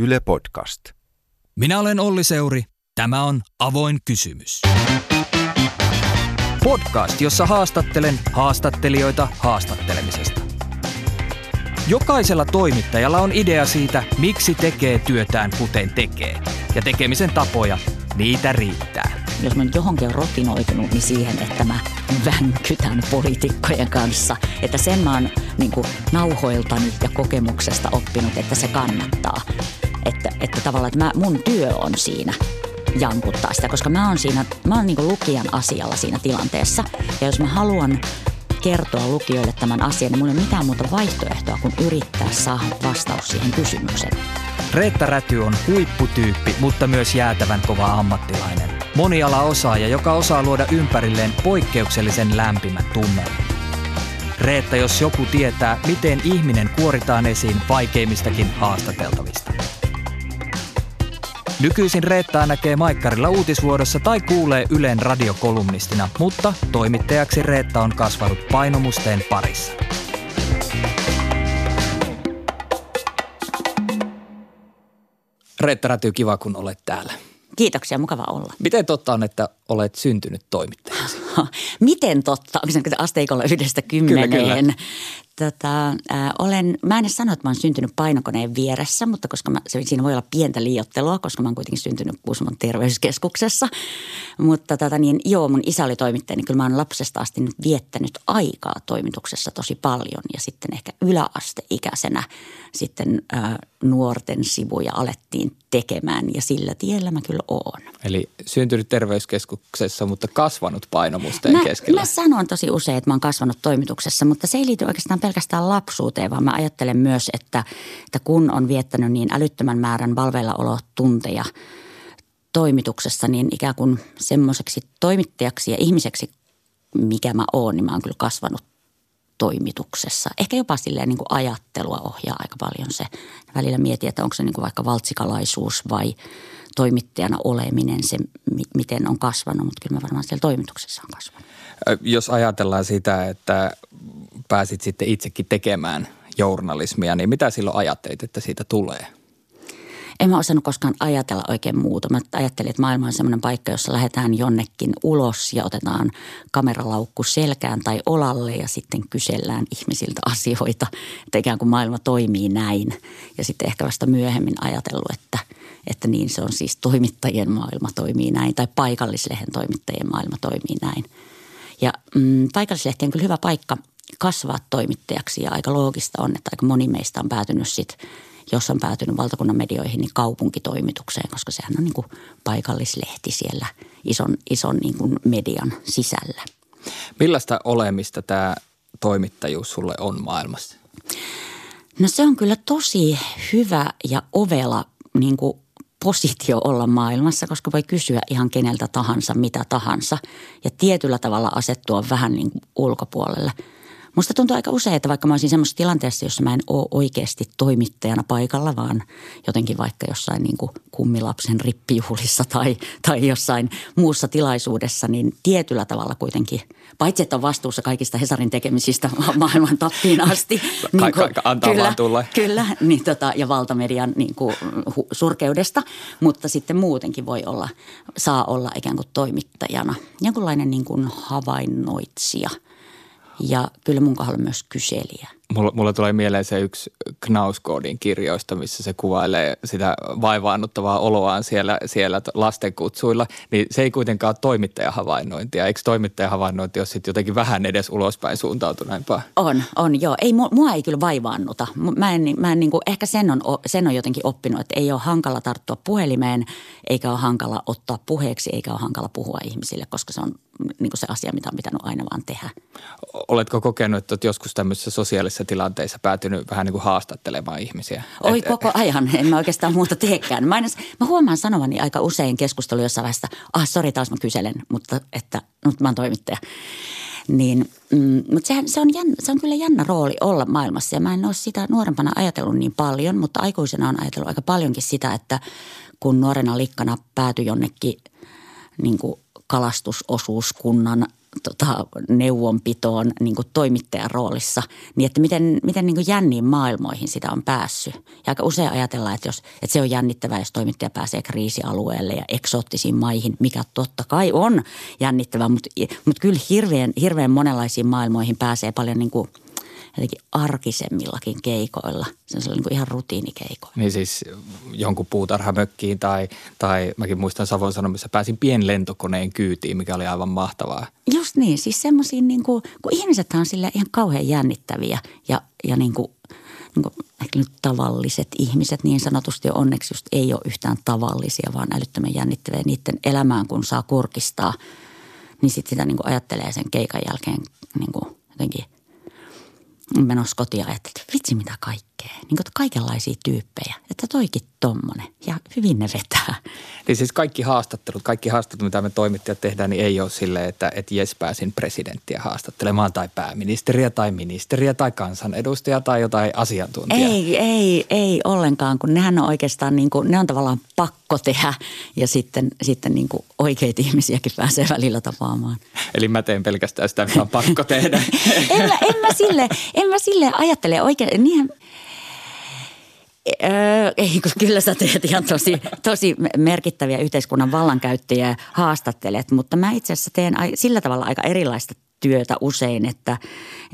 Yle Podcast. Minä olen Olli Seuri. Tämä on Avoin kysymys. Podcast, jossa haastattelen haastattelijoita haastattelemisesta. Jokaisella toimittajalla on idea siitä, miksi tekee työtään kuten tekee. Ja tekemisen tapoja, niitä riittää. Jos mä nyt johonkin on rotinoitunut, niin siihen, että mä vänkytän poliitikkojen kanssa. Että sen mä oon niin kuin, nauhoiltani ja kokemuksesta oppinut, että se kannattaa. Että, että tavallaan että mä, mun työ on siinä jankuttaa sitä, koska mä oon siinä, mä oon niin lukijan asialla siinä tilanteessa. Ja jos mä haluan kertoa lukijoille tämän asian, niin mulla ei ole mitään muuta vaihtoehtoa kuin yrittää saada vastaus siihen kysymykseen. Reetta Räty on huipputyyppi, mutta myös jäätävän kova ammattilainen. Moniala osaaja, joka osaa luoda ympärilleen poikkeuksellisen lämpimän tunnelman. Reetta, jos joku tietää, miten ihminen kuoritaan esiin vaikeimmistakin haastateltavista. Nykyisin Reettaa näkee Maikkarilla uutisvuodossa tai kuulee Ylen radiokolumnistina, mutta toimittajaksi Reetta on kasvanut painomusteen parissa. Reetta Räty, kiva kun olet täällä. Kiitoksia, mukava olla. Miten totta on, että olet syntynyt toimittajaksi? Miten totta? Onko se asteikolla yhdestä kymmeneen? Kyllä, kyllä. Tota, äh, olen, mä en sano, että mä oon syntynyt painokoneen vieressä, mutta koska mä, se, siinä voi olla pientä liiottelua, koska mä oon kuitenkin syntynyt Kuusamon terveyskeskuksessa. Mutta tota, niin, joo, mun isä oli toimittaja, niin kyllä mä oon lapsesta asti nyt viettänyt aikaa toimituksessa tosi paljon. Ja sitten ehkä yläasteikäisenä sitten äh, nuorten sivuja alettiin tekemään ja sillä tiellä mä kyllä oon. Eli syntynyt terveyskeskuksessa, mutta kasvanut painomusteen mä, keskellä. Mä sanon tosi usein, että mä oon kasvanut toimituksessa, mutta se ei liity oikeastaan pelkästään lapsuuteen, vaan mä ajattelen myös, että, että kun on viettänyt niin älyttömän määrän valveillaolotunteja toimituksessa, niin ikään kuin semmoiseksi toimittajaksi ja ihmiseksi, mikä mä oon, niin mä oon kyllä kasvanut toimituksessa. Ehkä jopa silleen niin kuin ajattelua ohjaa aika paljon se. Välillä mietin, että onko se niin kuin vaikka valtsikalaisuus vai toimittajana oleminen se, miten on kasvanut, mutta kyllä mä varmaan siellä toimituksessa on kasvanut. Jos ajatellaan sitä, että pääsit sitten itsekin tekemään journalismia, niin mitä silloin ajattelit, että siitä tulee – en mä osannut koskaan ajatella oikein muuta. Mä ajattelin, että maailma on semmoinen paikka, jossa lähdetään jonnekin ulos ja otetaan kameralaukku selkään tai olalle ja sitten kysellään ihmisiltä asioita. Että ikään kuin maailma toimii näin. Ja sitten ehkä vasta myöhemmin ajatellut, että, että niin se on siis toimittajien maailma toimii näin tai paikallislehen toimittajien maailma toimii näin. Ja mm, paikallislehti on kyllä hyvä paikka kasvaa toimittajaksi ja aika loogista on, että aika moni meistä on päätynyt sitten jos on päätynyt valtakunnan medioihin, niin kaupunkitoimitukseen, koska sehän on niin kuin paikallislehti siellä ison, ison niin kuin median sisällä. Millaista olemista tämä toimittajuus sulle on maailmassa? No se on kyllä tosi hyvä ja ovela niin kuin positio olla maailmassa, koska voi kysyä ihan keneltä tahansa, mitä tahansa ja tietyllä tavalla asettua vähän niin kuin ulkopuolelle – Musta tuntuu aika usein, että vaikka mä olisin semmoisessa tilanteessa, jossa mä en ole oikeasti toimittajana paikalla, vaan jotenkin vaikka jossain niin kuin kummilapsen rippijuhlissa tai, tai jossain muussa tilaisuudessa, niin tietyllä tavalla kuitenkin, paitsi että on vastuussa kaikista Hesarin tekemisistä maailman tappiin asti. niin kuin, antaa kyllä, vaan tulla. Kyllä, niin tota, ja valtamedian niin kuin, hu, surkeudesta, mutta sitten muutenkin voi olla, saa olla ikään kuin toimittajana. Jonkunlainen niin kuin havainnoitsija – ja kyllä mun kohdalla myös kyselijä. Mulla, mulla tulee mieleen se yksi Knauskoodin kirjoista, missä se kuvailee sitä vaivaannuttavaa oloaan siellä, siellä lastenkutsuilla. Niin se ei kuitenkaan ole toimittajahavainnointia. Eikö toimittajahavainnointi ole sitten jotenkin vähän edes ulospäin suuntautuneempaa? On, on joo. Ei, mua ei kyllä vaivaannuta. Mä en, mä en niin kuin, ehkä sen on, sen on jotenkin oppinut, että ei ole hankala tarttua puhelimeen, eikä ole hankala ottaa puheeksi, eikä ole hankala puhua ihmisille, koska se on niin kuin se asia, mitä on pitänyt aina vaan tehdä. Oletko kokenut, että joskus tämmöisessä sosiaalisessa tilanteessa päätynyt vähän niin kuin haastattelemaan ihmisiä? Oi et, koko ajan, en mä oikeastaan muuta teekään. Mä, aina, mä huomaan sanovani aika usein keskustelu jossain vaiheessa, ah sori taas mä kyselen, mutta että nyt mä oon toimittaja. Niin, mm, mutta sehän, se, on jännä, se on kyllä jännä rooli olla maailmassa ja mä en ole sitä nuorempana ajatellut niin paljon, mutta aikuisena on ajatellut aika paljonkin sitä, että kun nuorena likkana päätyi jonnekin niin kuin kalastusosuuskunnan tota, neuvonpitoon niin kuin toimittajan roolissa, niin että miten, miten niin kuin jänniin maailmoihin sitä on päässyt. Ja aika usein ajatellaan, että, jos, että se on jännittävää, jos toimittaja pääsee kriisialueelle ja eksoottisiin maihin, mikä totta kai on jännittävää, mutta, mutta kyllä hirveän, hirveän monenlaisiin maailmoihin pääsee paljon niin kuin – jotenkin arkisemmillakin keikoilla. Se on niin kuin ihan rutiinikeikoilla. Niin siis jonkun puutarhamökkiin tai, tai mäkin muistan Savon Sanomissa pääsin pienlentokoneen kyytiin, mikä oli aivan mahtavaa. Just niin, siis semmoisia niin kuin, kun ihmiset on sille ihan kauhean jännittäviä ja, ja niin kuin, niin kuin ehkä nyt tavalliset ihmiset niin sanotusti onneksi just ei ole yhtään tavallisia, vaan älyttömän jännittäviä niiden elämään, kun saa kurkistaa, niin sitten sitä niin kuin ajattelee sen keikan jälkeen niin kuin jotenkin – menossa kotiin ja että vitsi mitä kaikkea. Niin kuin kaikenlaisia tyyppejä. Että toikin tommonen ja hyvin ne vetää. Niin siis kaikki haastattelut, kaikki haastattelut, mitä me toimittajat tehdään, niin ei ole silleen, että, että jes pääsin presidenttiä haastattelemaan tai pääministeriä tai ministeriä tai kansanedustajaa tai jotain asiantuntijaa. Ei, ei, ei ollenkaan, kun nehän on oikeastaan niin kuin, ne on tavallaan pakko tehdä ja sitten, sitten niin kuin oikeita ihmisiäkin pääsee välillä tapaamaan. Eli mä teen pelkästään sitä, mitä on pakko tehdä. en, mä, en, mä sille, en mä sille ajattele oikein, niinhän, Öö, kyllä sä teet ihan tosi, tosi merkittäviä yhteiskunnan vallankäyttäjiä haastattelet, mutta mä itse asiassa teen sillä tavalla aika erilaista työtä usein, että,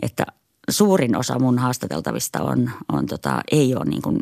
että suurin osa mun haastateltavista on, on tota, ei ole niin kuin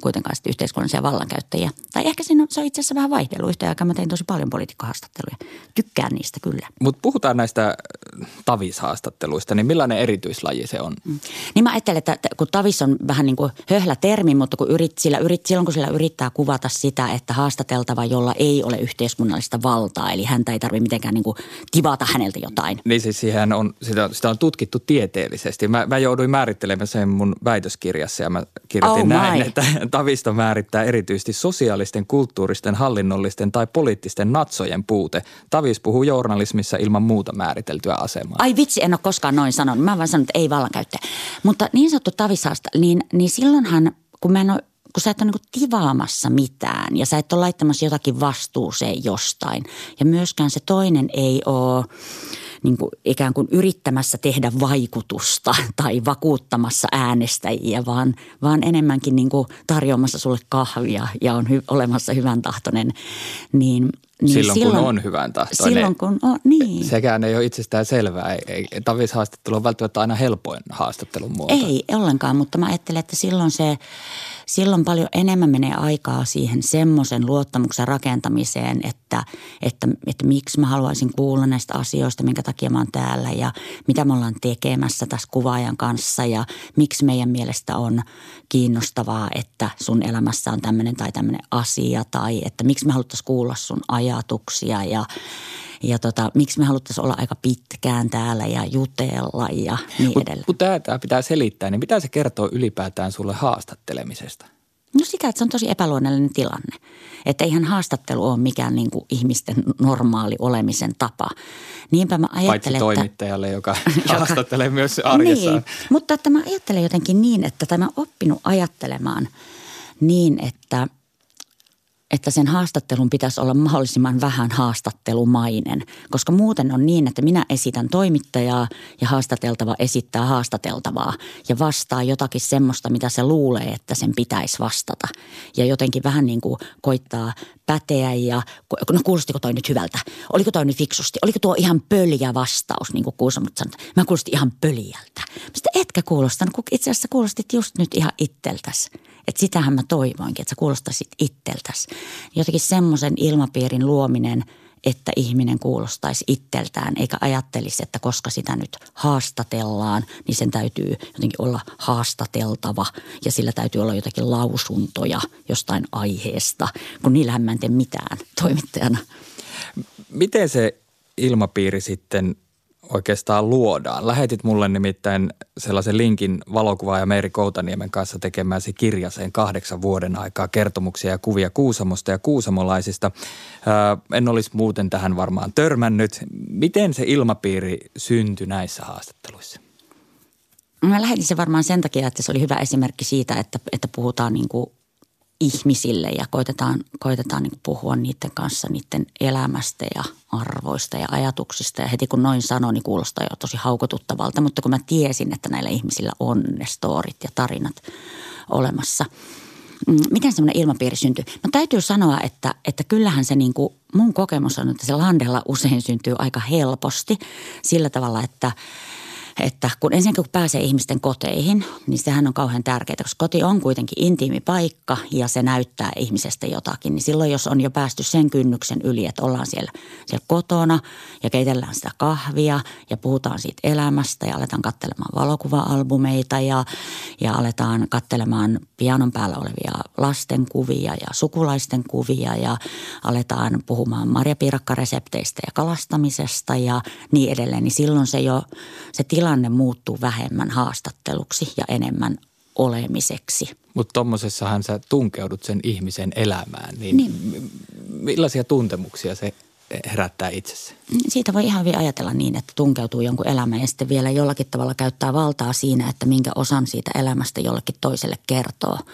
kuitenkaan sitten yhteiskunnallisia vallankäyttäjiä. Tai ehkä siinä on, se on itse asiassa vähän vaihtelu. Yhtä aikaa mä tein tosi paljon poliitikkohaastatteluja. Tykkään niistä kyllä. Mutta puhutaan näistä äh, tavishaastatteluista, niin millainen erityislaji se on? Mm. Niin mä ajattelen, että kun tavis on vähän niin kuin höhlä termi, mutta kun yrit, sillä, yrit, silloin kun sillä yrittää kuvata sitä, että haastateltava, jolla ei ole yhteiskunnallista valtaa, eli häntä ei tarvitse mitenkään niin kuin tivata häneltä jotain. Niin siis siihen on, sitä, sitä on tutkittu tieteellisesti. Mä, mä jouduin määrittelemään sen mun väitöskirjassa ja mä kirjoitin oh näin, my. että Tavisto määrittää erityisesti sosiaalisten, kulttuuristen, hallinnollisten tai poliittisten natsojen puute. Tavis puhuu journalismissa ilman muuta määriteltyä asemaa. Ai vitsi, en ole koskaan noin sanonut. Mä vaan sanon, että ei vallankäyttäjä. Mutta niin sanottu tavishaasta, niin, niin silloinhan, kun mä en ole kun sä et ole niin tivaamassa mitään ja sä et ole laittamassa jotakin vastuuseen jostain. Ja myöskään se toinen ei ole niin kuin ikään kuin yrittämässä tehdä vaikutusta tai vakuuttamassa äänestäjiä, vaan, vaan enemmänkin niin kuin tarjoamassa sulle kahvia ja on hy, olemassa hyvän tahtoinen. Niin, niin silloin, silloin, kun on hyvän tahtoinen. Silloin kun on, niin. Sekään ei ole itsestään selvää. Ei, ei, tavishaastattelu on välttämättä aina helpoin haastattelun muoto. Ei ollenkaan, mutta mä ajattelen, että silloin se silloin paljon enemmän menee aikaa siihen semmoisen luottamuksen rakentamiseen, että, että, että miksi mä haluaisin kuulla näistä asioista, minkä takia mä oon täällä ja mitä me ollaan tekemässä tässä kuvaajan kanssa ja miksi meidän mielestä on kiinnostavaa, että sun elämässä on tämmöinen tai tämmöinen asia tai että miksi me haluttaisiin kuulla sun ajatuksia ja ja tota, miksi me haluttaisiin olla aika pitkään täällä ja jutella ja niin edelleen. Kun tämä pitää selittää, niin mitä se kertoo ylipäätään sulle haastattelemisesta? No sitä, että se on tosi epäluonnollinen tilanne. Että eihän haastattelu ole mikään niin kuin ihmisten normaali olemisen tapa. Niinpä mä ajattelen, Paitsi toimittajalle, joka, joka haastattelee myös arjessaan. Niin, mutta että mä ajattelen jotenkin niin, että tämä oppinut ajattelemaan niin, että – että sen haastattelun pitäisi olla mahdollisimman vähän haastattelumainen, koska muuten on niin, että minä esitän toimittajaa ja haastateltava esittää haastateltavaa ja vastaa jotakin semmoista, mitä se luulee, että sen pitäisi vastata. Ja jotenkin vähän niin kuin koittaa päteä ja no kuulostiko toi nyt hyvältä? Oliko toi nyt fiksusti? Oliko tuo ihan pöljä vastaus, niin kuin Kuusamot sanoi. Mä kuulostin ihan pöljältä. Sitten etkä kuulostanut, kun itse asiassa kuulostit just nyt ihan itseltäsi. Että sitähän mä toivoinkin, että sä kuulostasit itseltäsi. Jotenkin semmoisen ilmapiirin luominen, että ihminen kuulostaisi itseltään, eikä ajattelisi, että koska sitä nyt haastatellaan, niin sen täytyy jotenkin olla haastateltava ja sillä täytyy olla jotakin lausuntoja jostain aiheesta, kun niillähän mä en tee mitään toimittajana. Miten se ilmapiiri sitten oikeastaan luodaan. Lähetit mulle nimittäin sellaisen linkin valokuvaaja Meeri Koutaniemen kanssa tekemäsi kirjaseen kahdeksan vuoden aikaa kertomuksia ja kuvia Kuusamosta ja kuusamolaisista. Ää, en olisi muuten tähän varmaan törmännyt. Miten se ilmapiiri syntyi näissä haastatteluissa? Mä lähetin se varmaan sen takia, että se oli hyvä esimerkki siitä, että, että puhutaan niin kuin ihmisille ja koitetaan, koitetaan niin puhua niiden kanssa niiden elämästä ja arvoista ja ajatuksista. Ja heti kun noin sanoi, niin kuulostaa jo tosi haukotuttavalta, mutta kun mä tiesin, että näillä ihmisillä on ne storit ja tarinat olemassa. Mm, miten semmoinen ilmapiiri syntyy? No täytyy sanoa, että, että kyllähän se niin kuin, mun kokemus on, että se Landella usein syntyy aika helposti sillä tavalla, että – että kun ensinnäkin kun pääsee ihmisten koteihin, niin sehän on kauhean tärkeää, koska koti on kuitenkin intiimi paikka ja se näyttää ihmisestä jotakin. Niin silloin, jos on jo päästy sen kynnyksen yli, että ollaan siellä, siellä kotona ja keitellään sitä kahvia ja puhutaan siitä elämästä ja aletaan katselemaan valokuva-albumeita ja, ja aletaan katselemaan pianon päällä olevia lasten kuvia ja sukulaisten kuvia ja aletaan puhumaan marjapiirakkaresepteistä ja kalastamisesta ja niin edelleen, niin silloin se jo se tilanne muuttuu vähemmän haastatteluksi ja enemmän olemiseksi. Mutta tuommoisessahan sä tunkeudut sen ihmisen elämään, niin, niin. millaisia tuntemuksia se herättää itsessä? Siitä voi ihan hyvin ajatella niin, että tunkeutuu jonkun elämään ja sitten vielä jollakin tavalla käyttää valtaa siinä, että minkä osan siitä elämästä jollekin toiselle kertoo –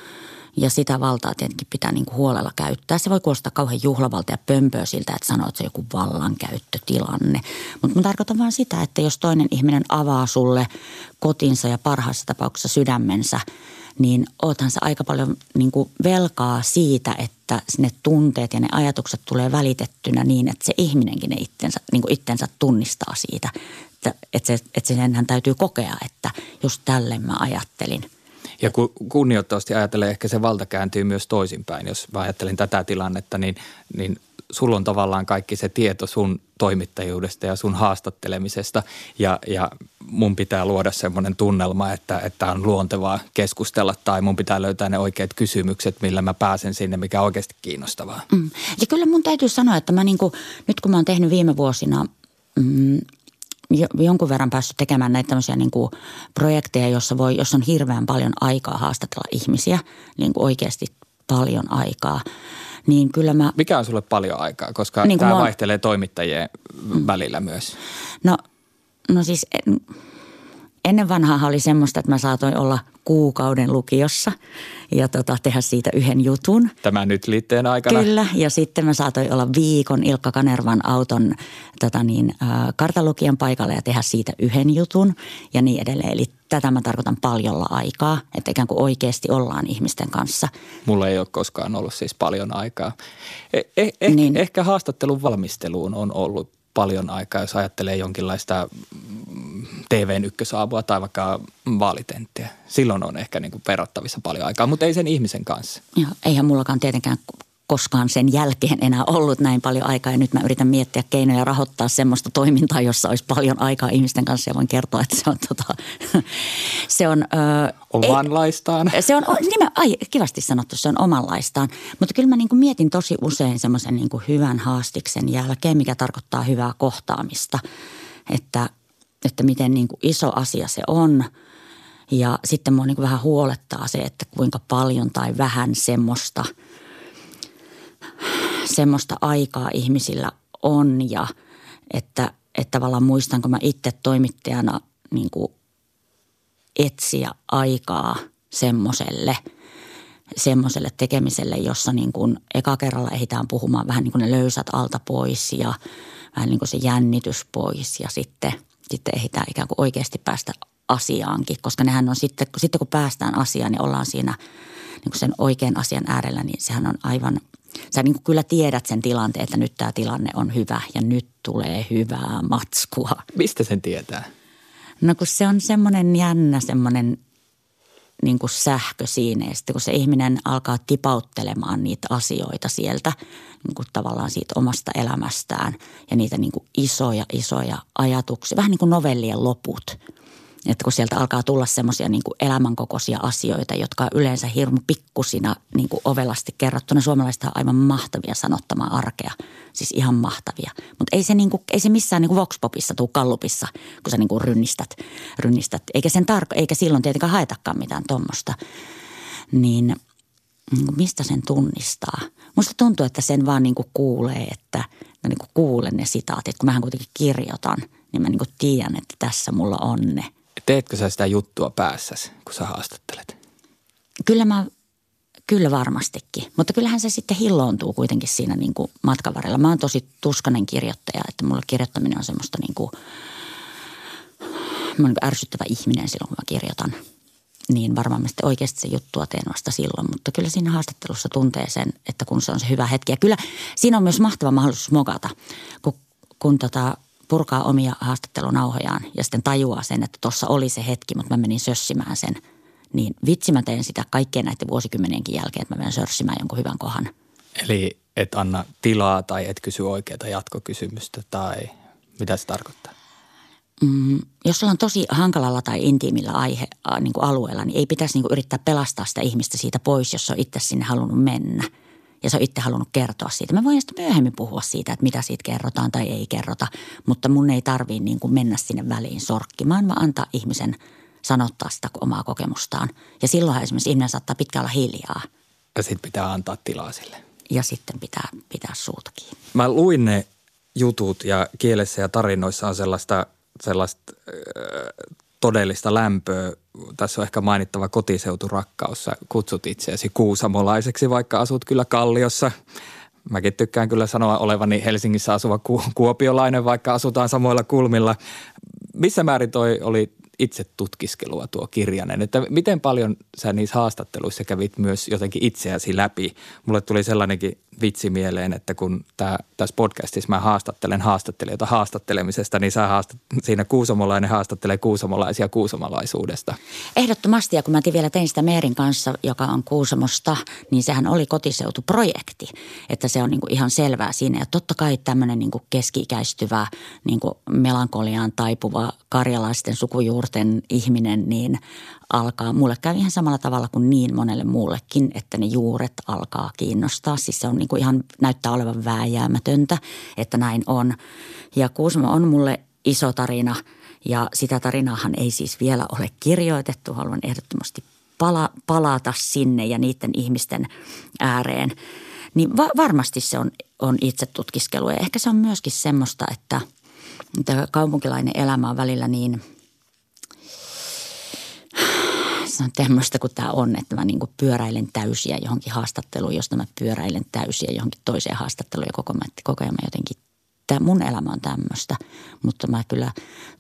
ja sitä valtaa tietenkin pitää niin kuin huolella käyttää. Se voi kuulostaa kauhean juhlavalta ja pömpöä siltä, että sanoo, että se on joku vallankäyttötilanne. Mutta mä tarkoitan vaan sitä, että jos toinen ihminen avaa sulle kotinsa ja parhaassa tapauksessa sydämensä, niin oothan se aika paljon niin kuin velkaa siitä, että ne tunteet ja ne ajatukset tulee välitettynä niin, että se ihminenkin ne itsensä, niin kuin itsensä tunnistaa siitä. Että, että, se, että senhän täytyy kokea, että just tälle mä ajattelin – ja kun kunnioittavasti ajattelee, ehkä se valta kääntyy myös toisinpäin. Jos mä ajattelen tätä tilannetta, niin, niin sulla on tavallaan kaikki se tieto sun toimittajuudesta ja sun haastattelemisesta ja, ja mun pitää luoda semmoinen tunnelma, että, että on luontevaa keskustella tai mun pitää löytää ne oikeat kysymykset, millä mä pääsen sinne, mikä on oikeasti kiinnostavaa. Mm. Ja kyllä mun täytyy sanoa, että mä niinku, nyt kun mä oon tehnyt viime vuosina mm, jonkun verran päässyt tekemään näitä tämmöisiä niin kuin projekteja, jossa, voi, jossa on hirveän paljon aikaa haastatella ihmisiä, niin kuin oikeasti paljon aikaa. Niin kyllä mä... Mikä on sulle paljon aikaa, koska niin tämä on... vaihtelee toimittajien mm. välillä myös? No, no siis ennen vanhaa oli semmoista, että mä saatoin olla kuukauden lukiossa ja tota, tehdä siitä yhden jutun. Tämä nyt liitteen aikana? Kyllä, ja sitten mä saatoin olla viikon Ilkka Kanervan auton tota niin, äh, kartalukijan paikalla ja tehdä siitä yhden jutun ja niin edelleen. Eli tätä mä tarkoitan paljolla aikaa, että ikään kuin oikeasti ollaan ihmisten kanssa. Mulla ei ole koskaan ollut siis paljon aikaa. Eh, eh, eh, niin. Ehkä haastattelun valmisteluun on ollut paljon aikaa, jos ajattelee jonkinlaista TVn ykkösaavua tai vaikka vaalitenttiä. Silloin on ehkä niin kuin verrattavissa paljon aikaa, mutta ei sen ihmisen kanssa. Joo, eihän mullakaan tietenkään koskaan sen jälkeen enää ollut näin paljon aikaa. Ja nyt mä yritän miettiä keinoja rahoittaa semmoista toimintaa, jossa olisi paljon aikaa ihmisten kanssa. Ja voin kertoa, että se on, tota, se on ö, omanlaistaan. Ei, se on, nime, ai, kivasti sanottu, se on omanlaistaan. Mutta kyllä mä niin kuin mietin tosi usein semmoisen niin hyvän haastiksen jälkeen, mikä tarkoittaa hyvää kohtaamista. Että, että miten niin kuin iso asia se on. Ja sitten mua niin kuin vähän huolettaa se, että kuinka paljon tai vähän semmoista – semmoista aikaa ihmisillä on ja että, että tavallaan muistan, kun mä itse toimittajana niin kuin etsiä aikaa semmoiselle, semmoiselle tekemiselle, jossa niin kuin eka kerralla ehditään puhumaan vähän niin kuin ne löysät alta pois ja vähän niin kuin se jännitys pois ja sitten, sitten ehditään ikään kuin oikeasti päästä asiaankin, koska nehän on sitten, sitten kun päästään asiaan, niin ollaan siinä niin kuin sen oikean asian äärellä, niin sehän on aivan – sä niin kuin kyllä tiedät sen tilanteen, että nyt tämä tilanne on hyvä ja nyt tulee hyvää matskua. Mistä sen tietää? No kun se on semmoinen jännä semmoinen niin kuin sähkö siinä ja sitten kun se ihminen alkaa tipauttelemaan niitä asioita sieltä niin kuin tavallaan siitä omasta elämästään ja niitä niin kuin isoja isoja ajatuksia, vähän niin kuin novellien loput – että kun sieltä alkaa tulla semmoisia niin elämänkokoisia asioita, jotka on yleensä hirmu pikkusina niin kuin ovelasti kerrottuna. Suomalaiset on aivan mahtavia sanottamaan arkea, siis ihan mahtavia. Mutta ei niin ei se missään niin kuin Voxpopissa tuu kallupissa, kun sä niin kuin rynnistät, rynnistät. Eikä, sen tarko, eikä silloin tietenkään haetakaan mitään tuommoista. Niin, niin mistä sen tunnistaa? Musta tuntuu, että sen vaan niin kuin kuulee, että mä niin kuin kuulen ne sitaatit. Kun mähän kuitenkin kirjoitan, niin mä niin kuin tiedän, että tässä mulla on ne – Teetkö sä sitä juttua päässäsi, kun sä haastattelet? Kyllä mä, Kyllä varmastikin, mutta kyllähän se sitten hilloontuu kuitenkin siinä niin kuin matkan varrella. Mä oon tosi tuskanen kirjoittaja, että mulla kirjoittaminen on semmoista niin kuin, mä oon niin ärsyttävä ihminen silloin, kun mä kirjoitan. Niin varmaan mä sitten oikeasti se juttua teen vasta silloin, mutta kyllä siinä haastattelussa tuntee sen, että kun se on se hyvä hetki. Ja kyllä siinä on myös mahtava mahdollisuus mokata, kun, kun tota, purkaa omia haastattelunauhojaan ja sitten tajuaa sen, että tuossa oli se hetki, mutta mä menin sössimään sen – niin vitsi mä teen sitä kaikkien näiden vuosikymmenienkin jälkeen, että mä menen sörssimään jonkun hyvän kohan. Eli et anna tilaa tai et kysy oikeaa jatkokysymystä tai mitä se tarkoittaa? Mm, jos ollaan tosi hankalalla tai intiimillä aihe, niin kuin alueella, niin ei pitäisi niin kuin yrittää pelastaa sitä ihmistä siitä pois, jos on itse sinne halunnut mennä. Ja se on itse halunnut kertoa siitä. Mä voin sitten myöhemmin puhua siitä, että mitä siitä kerrotaan tai ei kerrota, mutta mun ei tarvii niin kuin mennä sinne väliin sorkkimaan, vaan antaa ihmisen – sanottaa sitä omaa kokemustaan. Ja silloinhan esimerkiksi ihminen saattaa pitkään olla hiljaa. Ja sitten pitää antaa tilaa sille. Ja sitten pitää pitää suuta kiinni. Mä luin ne jutut ja kielessä ja tarinoissa on sellaista, sellaista äh, todellista lämpöä. Tässä on ehkä mainittava kotiseuturakkaus. Sä kutsut itseäsi kuusamolaiseksi, vaikka asut kyllä Kalliossa. Mäkin tykkään kyllä sanoa olevani Helsingissä asuva ku- kuopiolainen, vaikka asutaan samoilla kulmilla. Missä määrin toi oli itse tutkiskelua tuo kirjanen, että miten paljon sä niissä haastatteluissa kävit myös jotenkin itseäsi läpi. Mulle tuli sellainenkin vitsi mieleen, että kun tää, tässä podcastissa mä haastattelen haastattelijoita haastattelemisesta, niin sä haastat, siinä kuusamolainen haastattelee kuusamolaisia kuusamolaisuudesta. Ehdottomasti, ja kun mä vielä tein sitä Meerin kanssa, joka on Kuusamosta, niin sehän oli kotiseutuprojekti. Että se on niin kuin ihan selvää siinä. Ja totta kai tämmöinen niin keski-ikäistyvä, niin kuin melankoliaan taipuva karjalaisten sukujuurten ihminen, niin alkaa, mulle käy ihan samalla tavalla kuin niin monelle muullekin, että ne juuret alkaa kiinnostaa. Siis se on niin kuin ihan näyttää olevan vääjäämätöntä, että näin on. Ja Kuusamo on mulle iso tarina ja sitä tarinaahan ei siis vielä ole kirjoitettu. Haluan ehdottomasti pala, palata sinne ja niiden ihmisten ääreen. Niin va- varmasti se on, on itse tutkiskelu ja ehkä se on myöskin semmoista, että, että kaupunkilainen elämä on välillä niin – se on tämmöistä kuin tämä on, että mä niin kuin pyöräilen täysiä johonkin haastatteluun, josta mä pyöräilen täysiä johonkin toiseen haastatteluun ja koko, koko ajan mä jotenkin tämä mun elämä on tämmöistä, mutta mä kyllä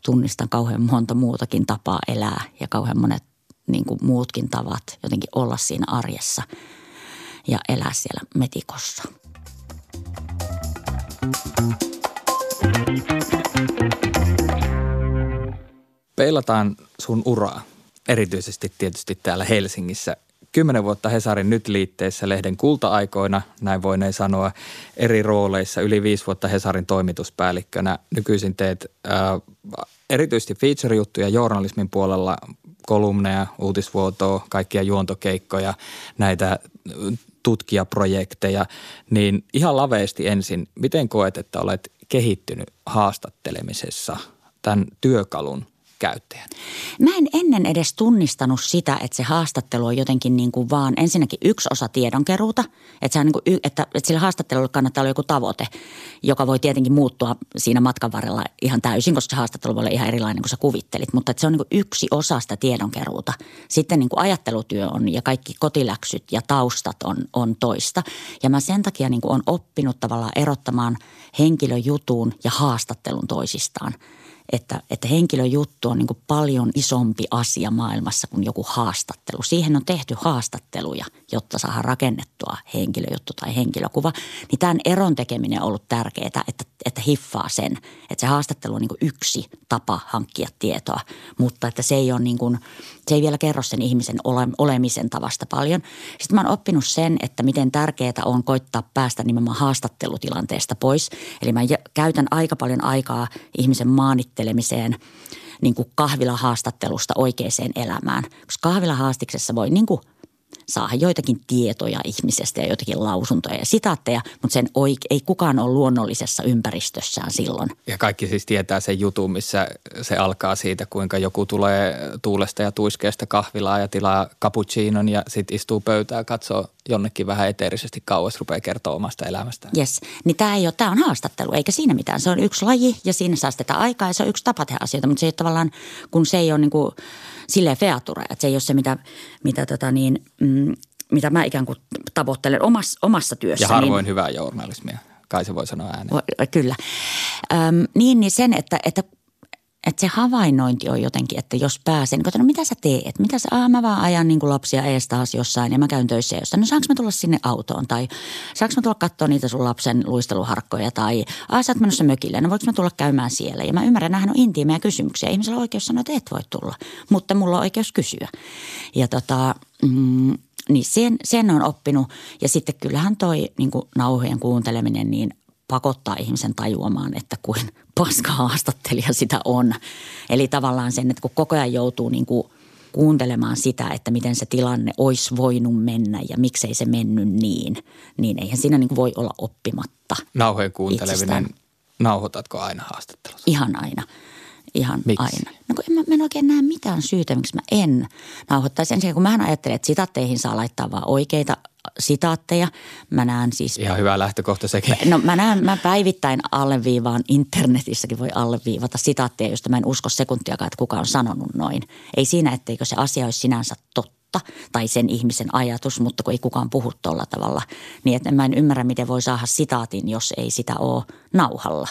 tunnistan kauhean monta muutakin tapaa elää ja kauhean monet niin kuin muutkin tavat jotenkin olla siinä arjessa ja elää siellä metikossa. Peilataan sun uraa erityisesti tietysti täällä Helsingissä. Kymmenen vuotta Hesarin nyt liitteessä lehden kulta-aikoina, näin voineen sanoa, eri rooleissa, yli viisi vuotta Hesarin toimituspäällikkönä. Nykyisin teet ää, äh, erityisesti feature-juttuja journalismin puolella, kolumneja, uutisvuotoa, kaikkia juontokeikkoja, näitä tutkijaprojekteja, niin ihan laveesti ensin, miten koet, että olet kehittynyt haastattelemisessa tämän työkalun käyttäjän? Mä en ennen edes tunnistanut sitä, että se haastattelu on jotenkin niin kuin vaan ensinnäkin yksi osa tiedonkeruuta. Että, se on niin kuin, että, että sillä haastattelulla kannattaa olla joku tavoite, joka voi tietenkin muuttua siinä matkan varrella ihan täysin, koska se haastattelu voi olla ihan erilainen kuin sä kuvittelit. Mutta että se on niin kuin yksi osa sitä tiedonkeruuta. Sitten niin kuin ajattelutyö on ja kaikki kotiläksyt ja taustat on, on toista. Ja mä sen takia niin kuin on oppinut tavallaan erottamaan henkilöjutun ja haastattelun toisistaan – että, että henkilöjuttu on niin kuin paljon isompi asia maailmassa kuin joku haastattelu. Siihen on tehty haastatteluja, jotta saadaan rakennettua henkilöjuttu tai henkilökuva. Niin tämän eron tekeminen on ollut tärkeää, että, että hiffaa sen, että se haastattelu on niin kuin yksi tapa hankkia tietoa, mutta että se ei ole niin kuin, se ei vielä kerro sen ihmisen ole, olemisen tavasta paljon. Sitten mä oon oppinut sen, että miten tärkeää on koittaa päästä nimenomaan haastattelutilanteesta pois. Eli mä käytän aika paljon aikaa ihmisen maanittelemiseen niin kuin kahvilahaastattelusta oikeaan elämään. Koska kahvilahaastiksessa voi niin kuin – saada joitakin tietoja ihmisestä ja joitakin lausuntoja ja sitaatteja, mutta sen oik- ei kukaan ole luonnollisessa ympäristössään silloin. Ja kaikki siis tietää sen jutun, missä se alkaa siitä, kuinka joku tulee tuulesta ja tuiskeesta kahvilaa ja tilaa cappuccinon ja sitten istuu pöytään ja katsoo jonnekin vähän eteerisesti kauas, rupeaa kertoa omasta elämästään. Yes, niin tämä ei ole, tämä on haastattelu, eikä siinä mitään. Se on yksi laji ja siinä säästetään aikaa ja se on yksi tapa tehdä asioita, mutta se ei tavallaan, kun se ei ole niin kuin – silleen feature, että se ei ole se, mitä, mitä tota niin, mm, mitä mä ikään kuin tavoittelen omassa, omassa työssä. Ja harvoin niin, hyvää journalismia, kai se voi sanoa ääneen. Kyllä. Öm, niin, niin sen, että, että että se havainnointi on jotenkin, että jos pääsen, niin no mitä sä teet? Mitä sä, aah, mä vaan ajan niin lapsia ees taas jossain ja mä käyn töissä jossain. No saanko mä tulla sinne autoon tai saanko mä tulla katsoa niitä sun lapsen luisteluharkkoja tai aah, sä oot menossa mökille, no voiko mä tulla käymään siellä? Ja mä ymmärrän, että on intiimejä kysymyksiä. Ihmisellä on oikeus sanoa, että et voi tulla, mutta mulla on oikeus kysyä. Ja tota, mm, niin sen, sen on oppinut ja sitten kyllähän toi niin nauhojen kuunteleminen niin pakottaa ihmisen tajuamaan, että kuin paska haastattelija sitä on. Eli tavallaan sen, että kun koko ajan joutuu niin kuin kuuntelemaan sitä, että miten se tilanne olisi voinut mennä ja miksei se mennyt niin, niin eihän siinä niin kuin voi olla oppimatta. Nauhojen kuunteleminen, itsestään. nauhoitatko aina haastattelussa? Ihan aina. Ihan Miksi? aina. No kun en, mä, mä en oikein näe mitään syytä, miksi mä en nauhoittaisi. Ensin kun mä ajattelen, että sitatteihin saa laittaa vaan oikeita sitaatteja. Mä näen siis... Ihan hyvä lähtökohta sekin. No mä näen, mä päivittäin alleviivaan, internetissäkin voi alleviivata sitaatteja, joista mä en usko sekuntiakaan, että kuka on sanonut noin. Ei siinä, etteikö se asia olisi sinänsä totta tai sen ihmisen ajatus, mutta kun ei kukaan puhu tuolla tavalla. Niin että mä en ymmärrä, miten voi saada sitaatin, jos ei sitä ole nauhalla.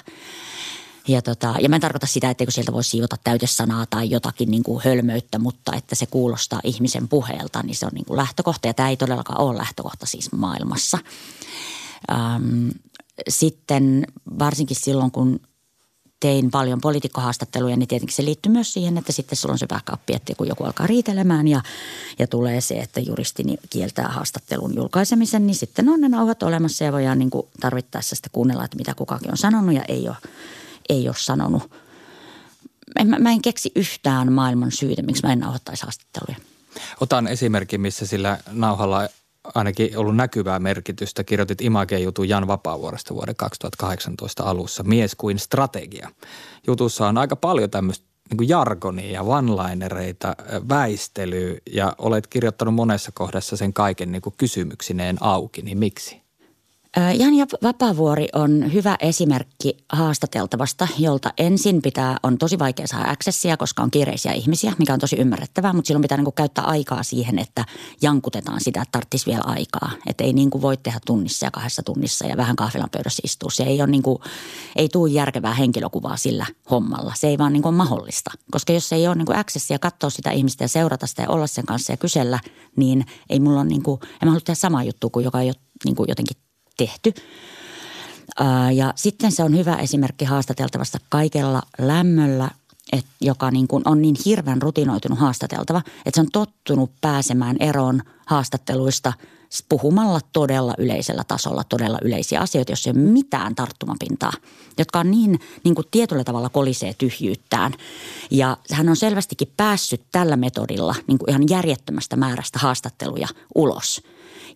Ja, tota, ja mä en tarkoita sitä, etteikö sieltä voi siivota täytesanaa tai jotakin niin kuin hölmöyttä, mutta että se kuulostaa ihmisen puheelta, niin se on niin kuin lähtökohta. Ja tämä ei todellakaan ole lähtökohta siis maailmassa. Ähm, sitten varsinkin silloin, kun tein paljon poliitikkohaastatteluja, niin tietenkin se liittyy myös siihen, että sitten sulla on se backup, että kun joku alkaa riitelemään ja, ja tulee se, että juristi kieltää haastattelun julkaisemisen, niin sitten on ne nauhat olemassa ja voidaan niin kuin tarvittaessa sitten kuunnella, että mitä kukakin on sanonut ja ei ole ei ole sanonut. Mä, mä en keksi yhtään maailman syytä, miksi mä en nauhoittaisi haastatteluja. Otan esimerkin, missä sillä nauhalla ainakin ollut näkyvää merkitystä. Kirjoitit Image-jutun Jan Vapaavuoresta vuoden 2018 alussa, Mies kuin strategia. Jutussa on aika paljon tämmöistä niin jargonia ja one-linereita, väistelyä ja olet kirjoittanut monessa kohdassa sen kaiken niin kysymyksineen auki, niin miksi? Jan Vapaavuori on hyvä esimerkki haastateltavasta, jolta ensin pitää, on tosi vaikea saada accessia, koska on kiireisiä ihmisiä, mikä on tosi ymmärrettävää, mutta silloin pitää niin käyttää aikaa siihen, että jankutetaan sitä, että tarvitsisi vielä aikaa. Että ei niin kuin voi tehdä tunnissa ja kahdessa tunnissa ja vähän kahvilan pöydässä istua. Se ei, ole niin kuin, ei tule järkevää henkilökuvaa sillä hommalla. Se ei vaan niin kuin ole mahdollista, koska jos ei ole niin kuin accessia katsoa sitä ihmistä ja seurata sitä ja olla sen kanssa ja kysellä, niin ei mulla ole niin kuin, en mä halua tehdä samaa juttua kuin joka ei ole niin kuin jotenkin tehty. Ja sitten se on hyvä esimerkki haastateltavasta kaikella lämmöllä, et, joka niin kuin on niin hirveän rutinoitunut haastateltava, että se on tottunut pääsemään eroon haastatteluista puhumalla todella yleisellä tasolla todella yleisiä asioita, jos ei ole mitään tarttumapintaa, jotka on niin, niin kuin tietyllä tavalla kolisee tyhjyyttään. Ja hän on selvästikin päässyt tällä metodilla niin kuin ihan järjettömästä määrästä haastatteluja ulos –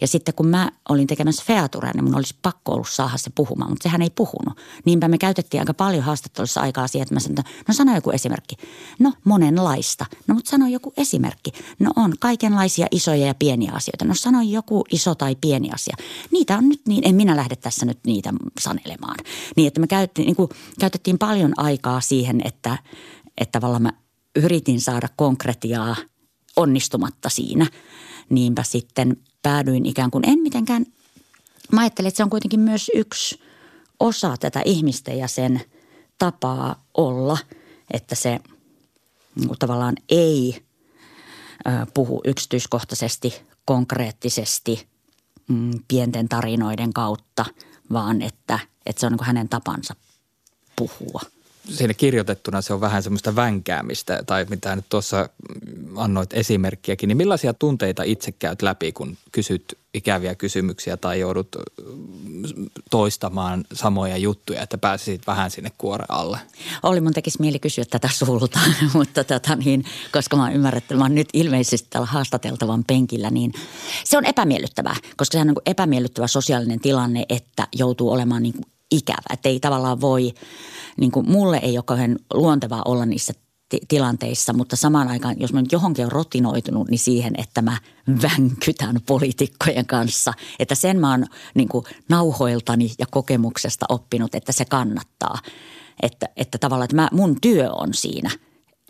ja sitten kun mä olin tekemässä Featurea, niin mun olisi pakko ollut saada se puhumaan, mutta sehän ei puhunut. Niinpä me käytettiin aika paljon haastattelussa aikaa siihen, että mä sanoin, no sano joku esimerkki. No monenlaista. No mutta sano joku esimerkki. No on kaikenlaisia isoja ja pieniä asioita. No sano joku iso tai pieni asia. Niitä on nyt niin, en minä lähde tässä nyt niitä sanelemaan. Niin että me käytettiin, niin kuin, käytettiin paljon aikaa siihen, että, että tavallaan mä yritin saada konkretiaa onnistumatta siinä. Niinpä sitten päädyin ikään kuin, en mitenkään, mä ajattelen, että se on kuitenkin myös yksi osa tätä ihmistä ja sen tapaa olla, että se niin tavallaan ei ö, puhu yksityiskohtaisesti, konkreettisesti mm, pienten tarinoiden kautta, vaan että, että se on niin kuin hänen tapansa puhua – siinä kirjoitettuna se on vähän semmoista vänkäämistä tai mitä nyt tuossa annoit esimerkkiäkin, niin millaisia tunteita itse käyt läpi, kun kysyt ikäviä kysymyksiä tai joudut toistamaan samoja juttuja, että pääsisit vähän sinne kuoren alle? Oli mun tekisi mieli kysyä tätä sulta, mutta tota niin, koska mä oon mä oon nyt ilmeisesti tällä haastateltavan penkillä, niin se on epämiellyttävää, koska se on niin epämiellyttävä sosiaalinen tilanne, että joutuu olemaan niin ikävä. Että ei tavallaan voi, niin kuin mulle ei ole kauhean luontevaa olla niissä tilanteissa, mutta samaan aikaan, jos mä nyt johonkin on rotinoitunut, niin siihen, että mä vänkytän poliitikkojen kanssa. Että sen mä oon niin kuin nauhoiltani ja kokemuksesta oppinut, että se kannattaa. Että, että tavallaan, että mä, mun työ on siinä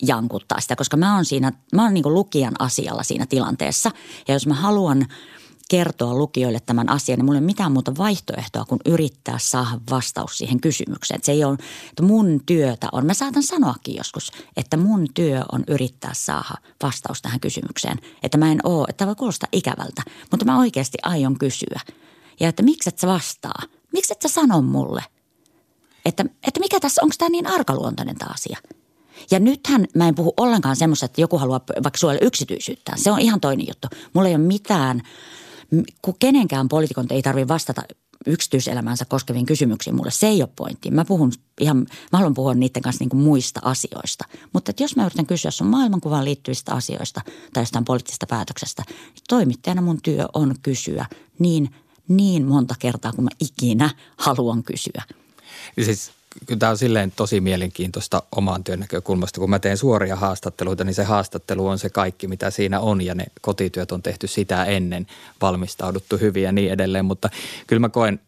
jankuttaa sitä, koska mä oon siinä, mä oon niin lukijan asialla siinä tilanteessa. Ja jos mä haluan kertoa lukijoille tämän asian, niin mulla ei ole mitään muuta vaihtoehtoa kuin yrittää saada vastaus siihen kysymykseen. Että se ei ole, että mun työtä on, mä saatan sanoakin joskus, että mun työ on yrittää saada vastaus tähän kysymykseen. Että mä en oo, että voi kuulostaa ikävältä, mutta mä oikeasti aion kysyä. Ja että miksi et sä vastaa? Miksi et sä sano mulle? Että, että mikä tässä, onko tämä niin arkaluontoinen tämä asia – ja nythän mä en puhu ollenkaan semmoista, että joku haluaa vaikka suojella yksityisyyttä. Se on ihan toinen juttu. Mulla ei ole mitään, kun kenenkään poliitikon ei tarvitse vastata yksityiselämänsä koskeviin kysymyksiin mulle. Se ei ole pointti. Mä puhun ihan, mä haluan puhua niiden kanssa niin kuin muista asioista. Mutta että jos mä yritän kysyä sun maailmankuvaan liittyvistä asioista tai jostain poliittisesta päätöksestä, niin toimittajana mun työ on kysyä niin, niin monta kertaa kuin mä ikinä haluan kysyä. Siis kyllä tämä on silleen tosi mielenkiintoista oman työn näkökulmasta. Kun mä teen suoria haastatteluita, niin se haastattelu on se kaikki, mitä siinä on ja ne kotityöt on tehty sitä ennen, valmistauduttu hyvin ja niin edelleen. Mutta kyllä mä koen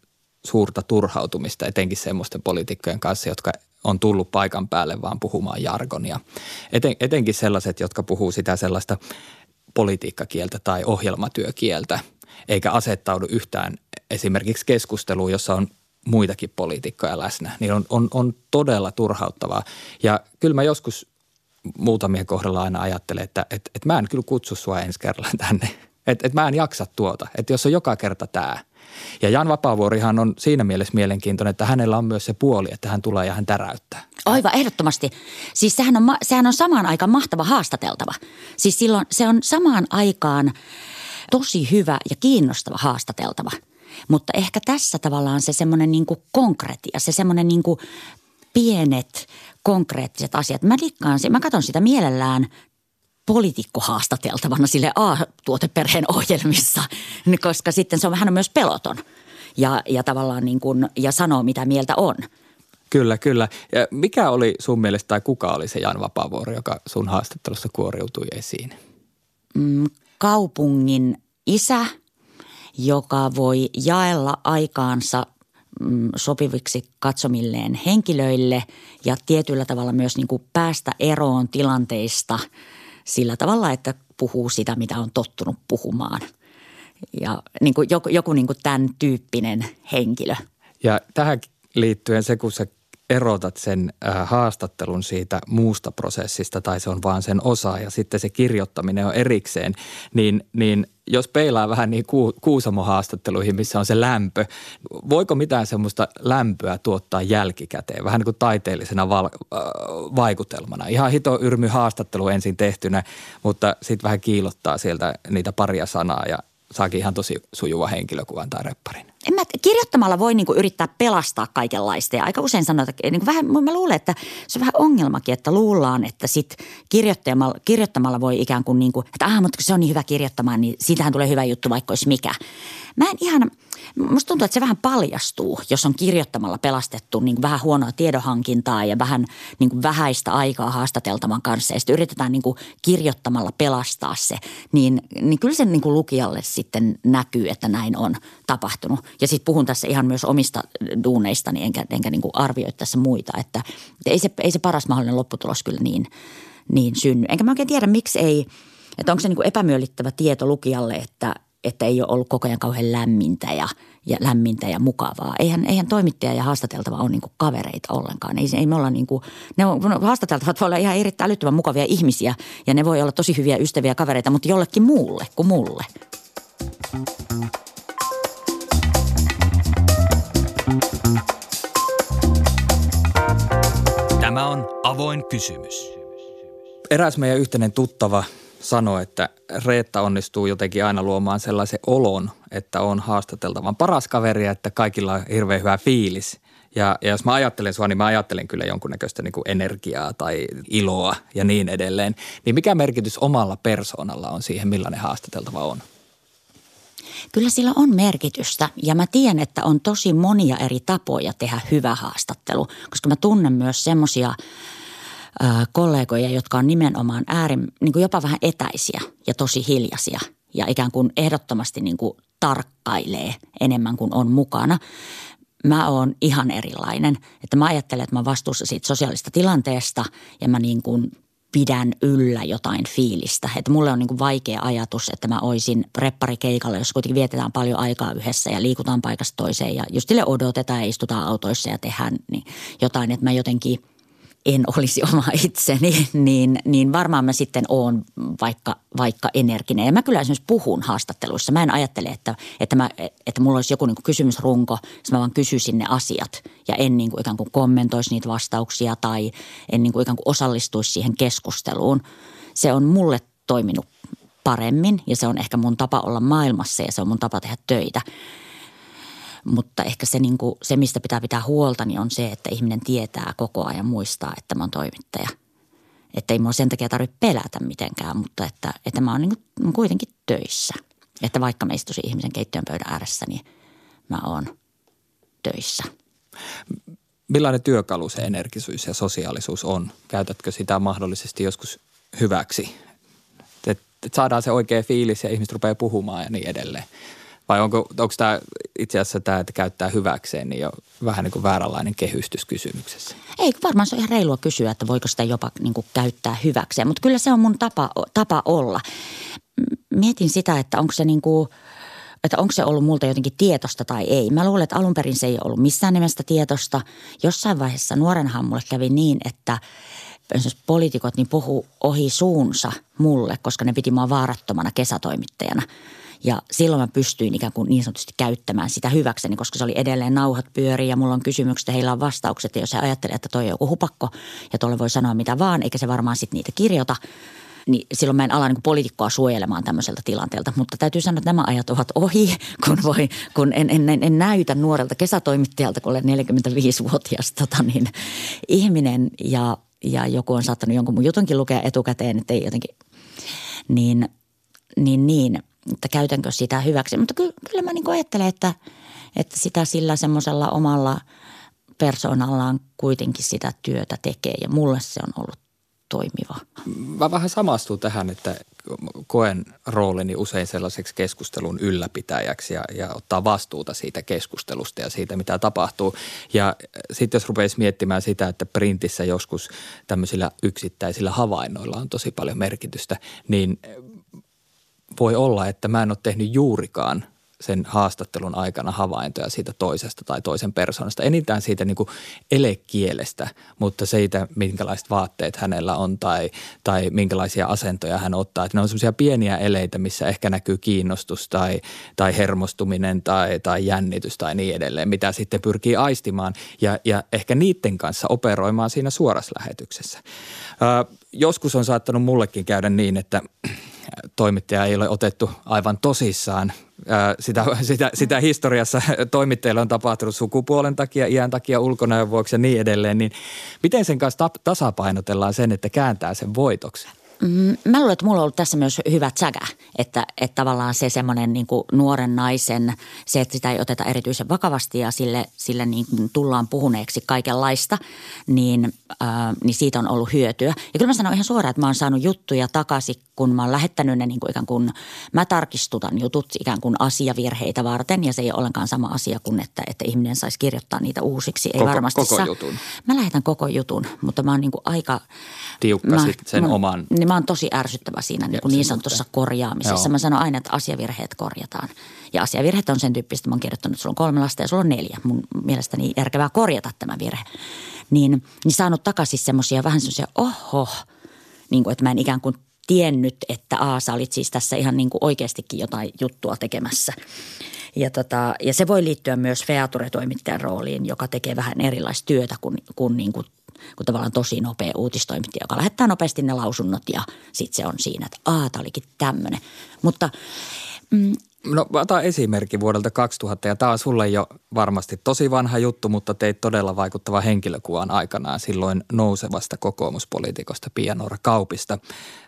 suurta turhautumista etenkin semmoisten poliitikkojen kanssa, jotka on tullut paikan päälle vaan puhumaan jargonia. Eten, etenkin sellaiset, jotka puhuu sitä sellaista politiikkakieltä tai ohjelmatyökieltä, eikä asettaudu yhtään esimerkiksi keskusteluun, jossa on muitakin poliitikkoja läsnä, niin on, on, on todella turhauttavaa. Ja kyllä mä joskus muutamien kohdalla aina ajattelen, että et, et mä en kyllä kutsu sua ensi kerralla tänne. Että et mä en jaksa tuota, että jos on joka kerta tämä. Ja Jan Vapaavuorihan on siinä mielessä mielenkiintoinen, että hänellä on myös se puoli, että hän tulee ja hän täräyttää. Aivan, ehdottomasti. Siis sehän on, sehän on samaan aikaan mahtava haastateltava. Siis silloin se on samaan aikaan tosi hyvä ja kiinnostava haastateltava – mutta ehkä tässä tavallaan se semmoinen niin kuin konkretia, se semmoinen niin kuin pienet konkreettiset asiat. Mä dikkaan, mä katson sitä mielellään poliitikko haastateltavana sille A-tuoteperheen ohjelmissa, koska sitten se on vähän myös peloton ja, ja tavallaan niin kuin, ja sanoo mitä mieltä on. Kyllä, kyllä. Ja mikä oli sun mielestä tai kuka oli se Jan Vapaavuori, joka sun haastattelussa kuoriutui esiin? Mm, kaupungin isä – joka voi jaella aikaansa mm, sopiviksi katsomilleen henkilöille ja tietyllä tavalla myös niin kuin päästä eroon tilanteista sillä tavalla, että puhuu sitä, mitä on tottunut puhumaan. Ja niin kuin joku, joku niin kuin tämän tyyppinen henkilö. Ja tähän liittyen se, kun sä erotat sen äh, haastattelun siitä muusta prosessista tai se on vaan sen osa ja sitten se kirjoittaminen on erikseen, niin, niin jos peilaa vähän niin ku, Kuusamo-haastatteluihin, missä on se lämpö, voiko mitään semmoista lämpöä tuottaa jälkikäteen, vähän niin kuin taiteellisena val, äh, vaikutelmana? Ihan hito yrmy haastattelu ensin tehtynä, mutta sitten vähän kiilottaa sieltä niitä paria sanaa ja saakin ihan tosi sujuva henkilökuvan tai repparin. En mä, kirjoittamalla voi niinku yrittää pelastaa kaikenlaista ja aika usein sanotaan, että niinku vähän, mä luulen, että se on vähän ongelmakin, että luullaan, että sit kirjoittamalla, kirjoittamalla voi ikään kuin, niinku, että ah, mutta kun se on niin hyvä kirjoittamaan, niin siitähän tulee hyvä juttu vaikka olisi mikä. Mä en ihan, musta tuntuu, että se vähän paljastuu, jos on kirjoittamalla pelastettu niin vähän huonoa tiedonhankintaa ja vähän niin kuin vähäistä aikaa haastateltavan kanssa ja sitten yritetään niin kuin kirjoittamalla pelastaa se, niin, niin kyllä se niin kuin lukijalle sitten näkyy, että näin on tapahtunut. Ja sitten puhun tässä ihan myös omista duuneistani, enkä, enkä niin kuin arvioi tässä muita, että ei se, ei se paras mahdollinen lopputulos kyllä niin, niin synny. Enkä mä oikein tiedä, miksi ei, että onko se niin epämyöllittävä tieto lukijalle, että, että ei ole ollut koko ajan kauhean lämmintä ja, ja lämmintä ja mukavaa. Eihän, eihän toimittaja ja haastateltava ole niin kuin kavereita ollenkaan. Ei, ei me olla niin kuin, ne on, no, haastateltavat voi olla ihan erittäin älyttömän mukavia ihmisiä ja ne voi olla tosi hyviä ystäviä kavereita, mutta jollekin muulle kuin mulle. Tämä on avoin kysymys. Eräs meidän yhteinen tuttava sanoi, että Reetta onnistuu jotenkin aina luomaan sellaisen olon, että on haastateltavan paras kaveri, että kaikilla on hirveän hyvä fiilis. Ja, ja jos mä ajattelen sua, niin mä ajattelen kyllä jonkunnäköistä niin kuin energiaa tai iloa ja niin edelleen. Niin mikä merkitys omalla persoonalla on siihen, millainen haastateltava on? Kyllä sillä on merkitystä ja mä tiedän, että on tosi monia eri tapoja tehdä hyvä haastattelu, koska mä tunnen myös semmoisia – kollegoja, jotka on nimenomaan äärin, niin kuin jopa vähän etäisiä ja tosi hiljaisia ja ikään kuin ehdottomasti niin kuin tarkkailee enemmän kuin on mukana. Mä oon ihan erilainen, että mä ajattelen, että mä oon vastuussa siitä sosiaalista tilanteesta ja mä niin kuin pidän yllä jotain fiilistä. Että mulle on niin kuin vaikea ajatus, että mä oisin repparikeikalla, jos kuitenkin vietetään paljon aikaa yhdessä ja liikutaan paikasta toiseen ja just sille odotetaan ja istutaan autoissa ja tehdään niin jotain, että mä jotenkin – en olisi oma itseni, niin, niin varmaan mä sitten oon vaikka, vaikka energinen. Ja mä kyllä esimerkiksi puhun haastatteluissa. Mä en ajattele, että, että, mä, että mulla olisi joku niin kuin kysymysrunko, mä vaan kysyisin ne asiat ja en niin kuin ikään kuin kommentoisi niitä vastauksia tai en niin kuin ikään kuin osallistuisi siihen keskusteluun. Se on mulle toiminut paremmin ja se on ehkä mun tapa olla maailmassa ja se on mun tapa tehdä töitä. Mutta ehkä se, niin kuin, se, mistä pitää pitää huolta, niin on se, että ihminen tietää koko ajan muistaa, että mä oon toimittaja. Että ei mua sen takia tarvitse pelätä mitenkään, mutta että, että mä oon niin kuin, kuitenkin töissä. Että vaikka me istuisi ihmisen keittiön pöydän ääressä, niin mä oon töissä. Millainen työkalu se energisyys ja sosiaalisuus on? Käytätkö sitä mahdollisesti joskus hyväksi? Että saadaan se oikea fiilis ja ihmiset rupeaa puhumaan ja niin edelleen. Vai onko, onko tämä itse asiassa tämä, että käyttää hyväkseen, niin jo vähän niin kuin vääränlainen kehystys kysymyksessä? Ei, varmaan se on ihan reilua kysyä, että voiko sitä jopa niin kuin käyttää hyväkseen. Mutta kyllä se on mun tapa, tapa olla. Mietin sitä, että onko se niin kuin – että onko se ollut multa jotenkin tietosta tai ei. Mä luulen, että alun perin se ei ollut missään nimestä tietosta. Jossain vaiheessa nuorenhan mulle kävi niin, että poliitikot niin puhu ohi suunsa mulle, koska ne piti mua vaarattomana kesätoimittajana – ja silloin mä pystyin ikään kuin niin sanotusti käyttämään sitä hyväkseni, koska se oli edelleen nauhat pyörii ja mulla on kysymykset ja heillä on vastaukset. Ja jos he ajattelee, että toi on joku hupakko ja tuolle voi sanoa mitä vaan, eikä se varmaan sitten niitä kirjoita, niin silloin mä en ala niin poliitikkoa suojelemaan tämmöiseltä tilanteelta. Mutta täytyy sanoa, että nämä ajat ovat ohi, kun, voi, kun en, en, en, en näytä nuorelta kesätoimittajalta, kun olen 45-vuotias tota niin, ihminen ja, ja joku on saattanut jonkun mun jutunkin lukea etukäteen, että ei jotenkin, niin, niin, niin – että käytänkö sitä hyväksi. Mutta kyllä, kyllä mä niin ajattelen, että, että sitä sillä semmoisella omalla persoonallaan kuitenkin sitä työtä tekee ja mulle se on ollut toimiva. Mä vähän samastun tähän, että koen roolini usein sellaiseksi keskustelun ylläpitäjäksi ja, ja ottaa vastuuta siitä keskustelusta ja siitä, mitä tapahtuu. Ja sitten jos rupeisi miettimään sitä, että printissä joskus tämmöisillä yksittäisillä havainnoilla on tosi paljon merkitystä, niin voi olla, että mä en ole tehnyt juurikaan sen haastattelun aikana havaintoja siitä toisesta tai toisen persoonasta. Enintään siitä niin kuin elekielestä, mutta siitä, minkälaiset vaatteet hänellä on tai, tai minkälaisia asentoja hän ottaa. Että ne on semmoisia pieniä eleitä, missä ehkä näkyy kiinnostus tai, tai hermostuminen tai, tai jännitys tai niin edelleen, mitä sitten pyrkii aistimaan ja, ja ehkä niiden kanssa operoimaan siinä suorassa lähetyksessä. Joskus on saattanut mullekin käydä niin, että toimittaja ei ole otettu aivan tosissaan. Sitä, sitä, sitä historiassa toimittajille on tapahtunut sukupuolen takia, iän takia, ulkonäön vuoksi ja niin edelleen. Niin miten sen kanssa tasapainotellaan sen, että kääntää sen voitoksi? Mm, mä luulen, että mulla on ollut tässä myös hyvä säkä, että, että tavallaan se semmoinen niin nuoren naisen, se, että sitä ei oteta erityisen vakavasti ja sille, sille niin kuin tullaan puhuneeksi kaikenlaista, niin, äh, niin siitä on ollut hyötyä. Ja kyllä mä sanon ihan suoraan, että mä oon saanut juttuja takaisin, kun mä oon lähettänyt ne niin kuin ikään kuin, mä tarkistutan jutut ikään kuin asiavirheitä varten ja se ei ole ollenkaan sama asia kuin, että, että ihminen saisi kirjoittaa niitä uusiksi. Ei koko, varmasti koko saa. jutun? Mä lähetän koko jutun, mutta mä oon niin kuin aika – tiukka mä, sen mä, oman. Niin mä oon tosi ärsyttävä siinä niin, kuin niin sanotussa korjaamisessa. Joo. Mä sanon aina, että asiavirheet korjataan. Ja asiavirheet on sen tyyppistä, mä oon kirjoittanut, että sulla on kolme lasta ja sulla on neljä. Mun mielestäni järkevää korjata tämä virhe. Niin, niin saanut takaisin semmoisia vähän semmoisia, oho, niin kuin, että mä en ikään kuin tiennyt, että Aa, sä olit siis tässä ihan niin kuin oikeastikin jotain juttua tekemässä. Ja, tota, ja se voi liittyä myös Feature-toimittajan rooliin, joka tekee vähän erilaista työtä kuin, kuin, niin kuin kuin tavallaan tosi nopea uutistoimittaja, joka lähettää nopeasti ne lausunnot ja sitten se on siinä, että aah, tämä olikin tämmöinen. Mutta mm, No otan esimerkki vuodelta 2000 ja tämä on sulle jo varmasti tosi vanha juttu, mutta teit todella vaikuttava henkilökuvan aikanaan silloin nousevasta kokoomuspoliitikosta Pianora Kaupista.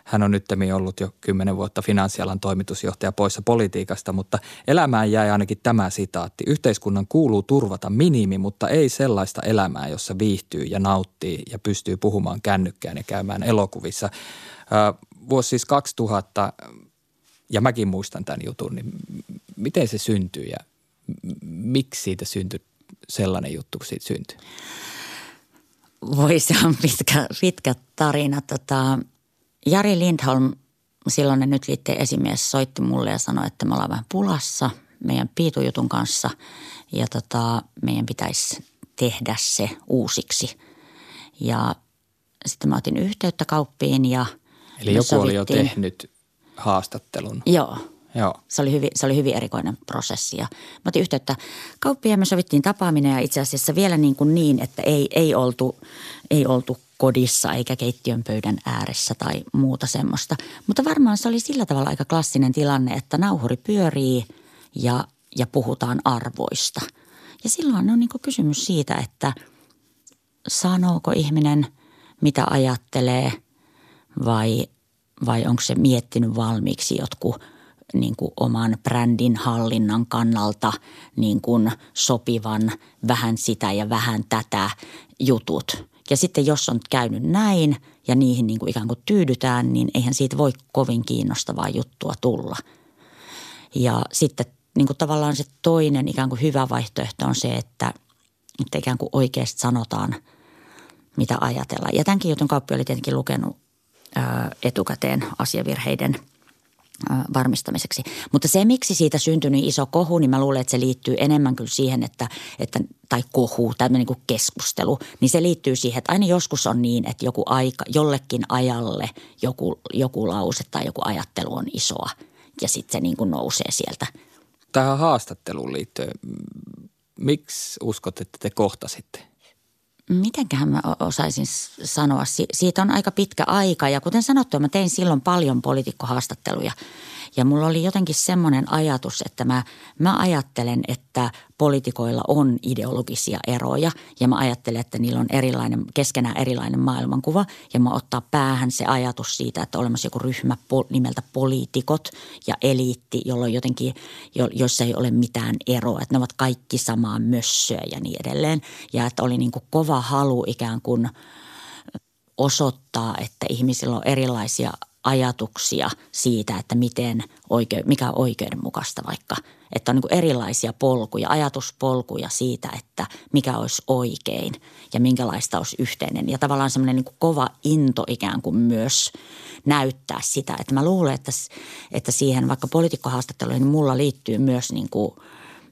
Hän on nyt ollut jo kymmenen vuotta finanssialan toimitusjohtaja poissa politiikasta, mutta elämään jäi ainakin tämä sitaatti. Yhteiskunnan kuuluu turvata minimi, mutta ei sellaista elämää, jossa viihtyy ja nauttii ja pystyy puhumaan kännykkään ja käymään elokuvissa. Vuosi siis 2000 ja mäkin muistan tämän jutun, niin miten se syntyi ja miksi siitä syntyi sellainen juttu, kun siitä syntyi? Voi se on pitkä, pitkä tarina. Tota, Jari Lindholm, silloinen nyt liitteen esimies, soitti mulle ja sanoi, että me ollaan vähän pulassa meidän piitujutun kanssa ja tota, meidän pitäisi tehdä se uusiksi. Ja sitten mä otin yhteyttä kauppiin ja Eli joku sovittiin. oli jo tehnyt haastattelun. Joo. Joo. Se oli, hyvin, se oli hyvin erikoinen prosessi. Ja mä otin yhteyttä kauppiin ja me sovittiin tapaaminen ja itse asiassa vielä niin, kuin niin että ei, ei, oltu, ei oltu kodissa eikä keittiön pöydän ääressä tai muuta semmoista. Mutta varmaan se oli sillä tavalla aika klassinen tilanne, että nauhuri pyörii ja, ja puhutaan arvoista. Ja silloin on niin kysymys siitä, että sanooko ihminen mitä ajattelee vai, vai onko se miettinyt valmiiksi jotkut niin kuin oman brändin hallinnan kannalta niin kuin sopivan vähän sitä ja vähän tätä jutut. Ja sitten jos on käynyt näin ja niihin niin kuin ikään kuin tyydytään, niin eihän siitä voi kovin kiinnostavaa juttua tulla. Ja sitten niin kuin tavallaan se toinen ikään kuin hyvä vaihtoehto on se, että, että ikään kuin oikeasti sanotaan, mitä ajatellaan. Ja tämänkin jutun kauppi oli tietenkin lukenut etukäteen asiavirheiden – varmistamiseksi. Mutta se, miksi siitä syntyi niin iso kohu, niin mä luulen, että se liittyy enemmän kyllä siihen, että, että tai kohu, tämmöinen niin keskustelu, niin se liittyy siihen, että aina joskus on niin, että joku aika, jollekin ajalle joku, joku lause tai joku ajattelu on isoa ja sitten se niin kuin nousee sieltä. Tähän haastatteluun liittyen, miksi uskot, että te kohtasitte? Mitenköhän mä osaisin sanoa. Siitä on aika pitkä aika ja kuten sanottu, mä tein silloin paljon poliitikkohaastatteluja – ja mulla oli jotenkin semmoinen ajatus, että mä, mä ajattelen, että poliitikoilla on ideologisia eroja. Ja mä ajattelen, että niillä on erilainen, keskenään erilainen maailmankuva. Ja mä ottaa päähän se ajatus siitä, että olemassa joku ryhmä nimeltä poliitikot ja eliitti, jolloin jotenkin, jo, jossa ei ole mitään eroa, että ne ovat kaikki samaa mössöä ja niin edelleen. Ja että oli niin kuin kova halu ikään kuin osoittaa, että ihmisillä on erilaisia ajatuksia siitä, että miten oike, mikä on oikeudenmukaista vaikka. Että on niin erilaisia polkuja, ajatuspolkuja siitä, että mikä olisi oikein ja minkälaista olisi yhteinen. Ja tavallaan semmoinen niin kova into ikään kuin myös näyttää sitä. Että mä luulen, että, että siihen vaikka poliitikkohaastatteluihin niin mulla liittyy myös niin kuin,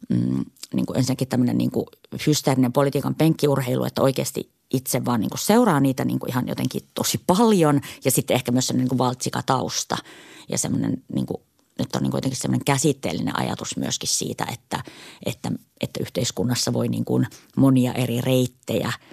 mm, niin kuin ensinnäkin tämmöinen niin kuin hysteerinen politiikan penkkiurheilu, että oikeasti itse vaan niin kuin seuraa niitä niin kuin ihan jotenkin tosi paljon. Ja sitten ehkä myös semmoinen niin valtsikatausta ja semmoinen niin kuin, nyt on niin kuin jotenkin semmoinen käsitteellinen ajatus myöskin siitä, että, että, että yhteiskunnassa voi niin kuin monia eri reittejä –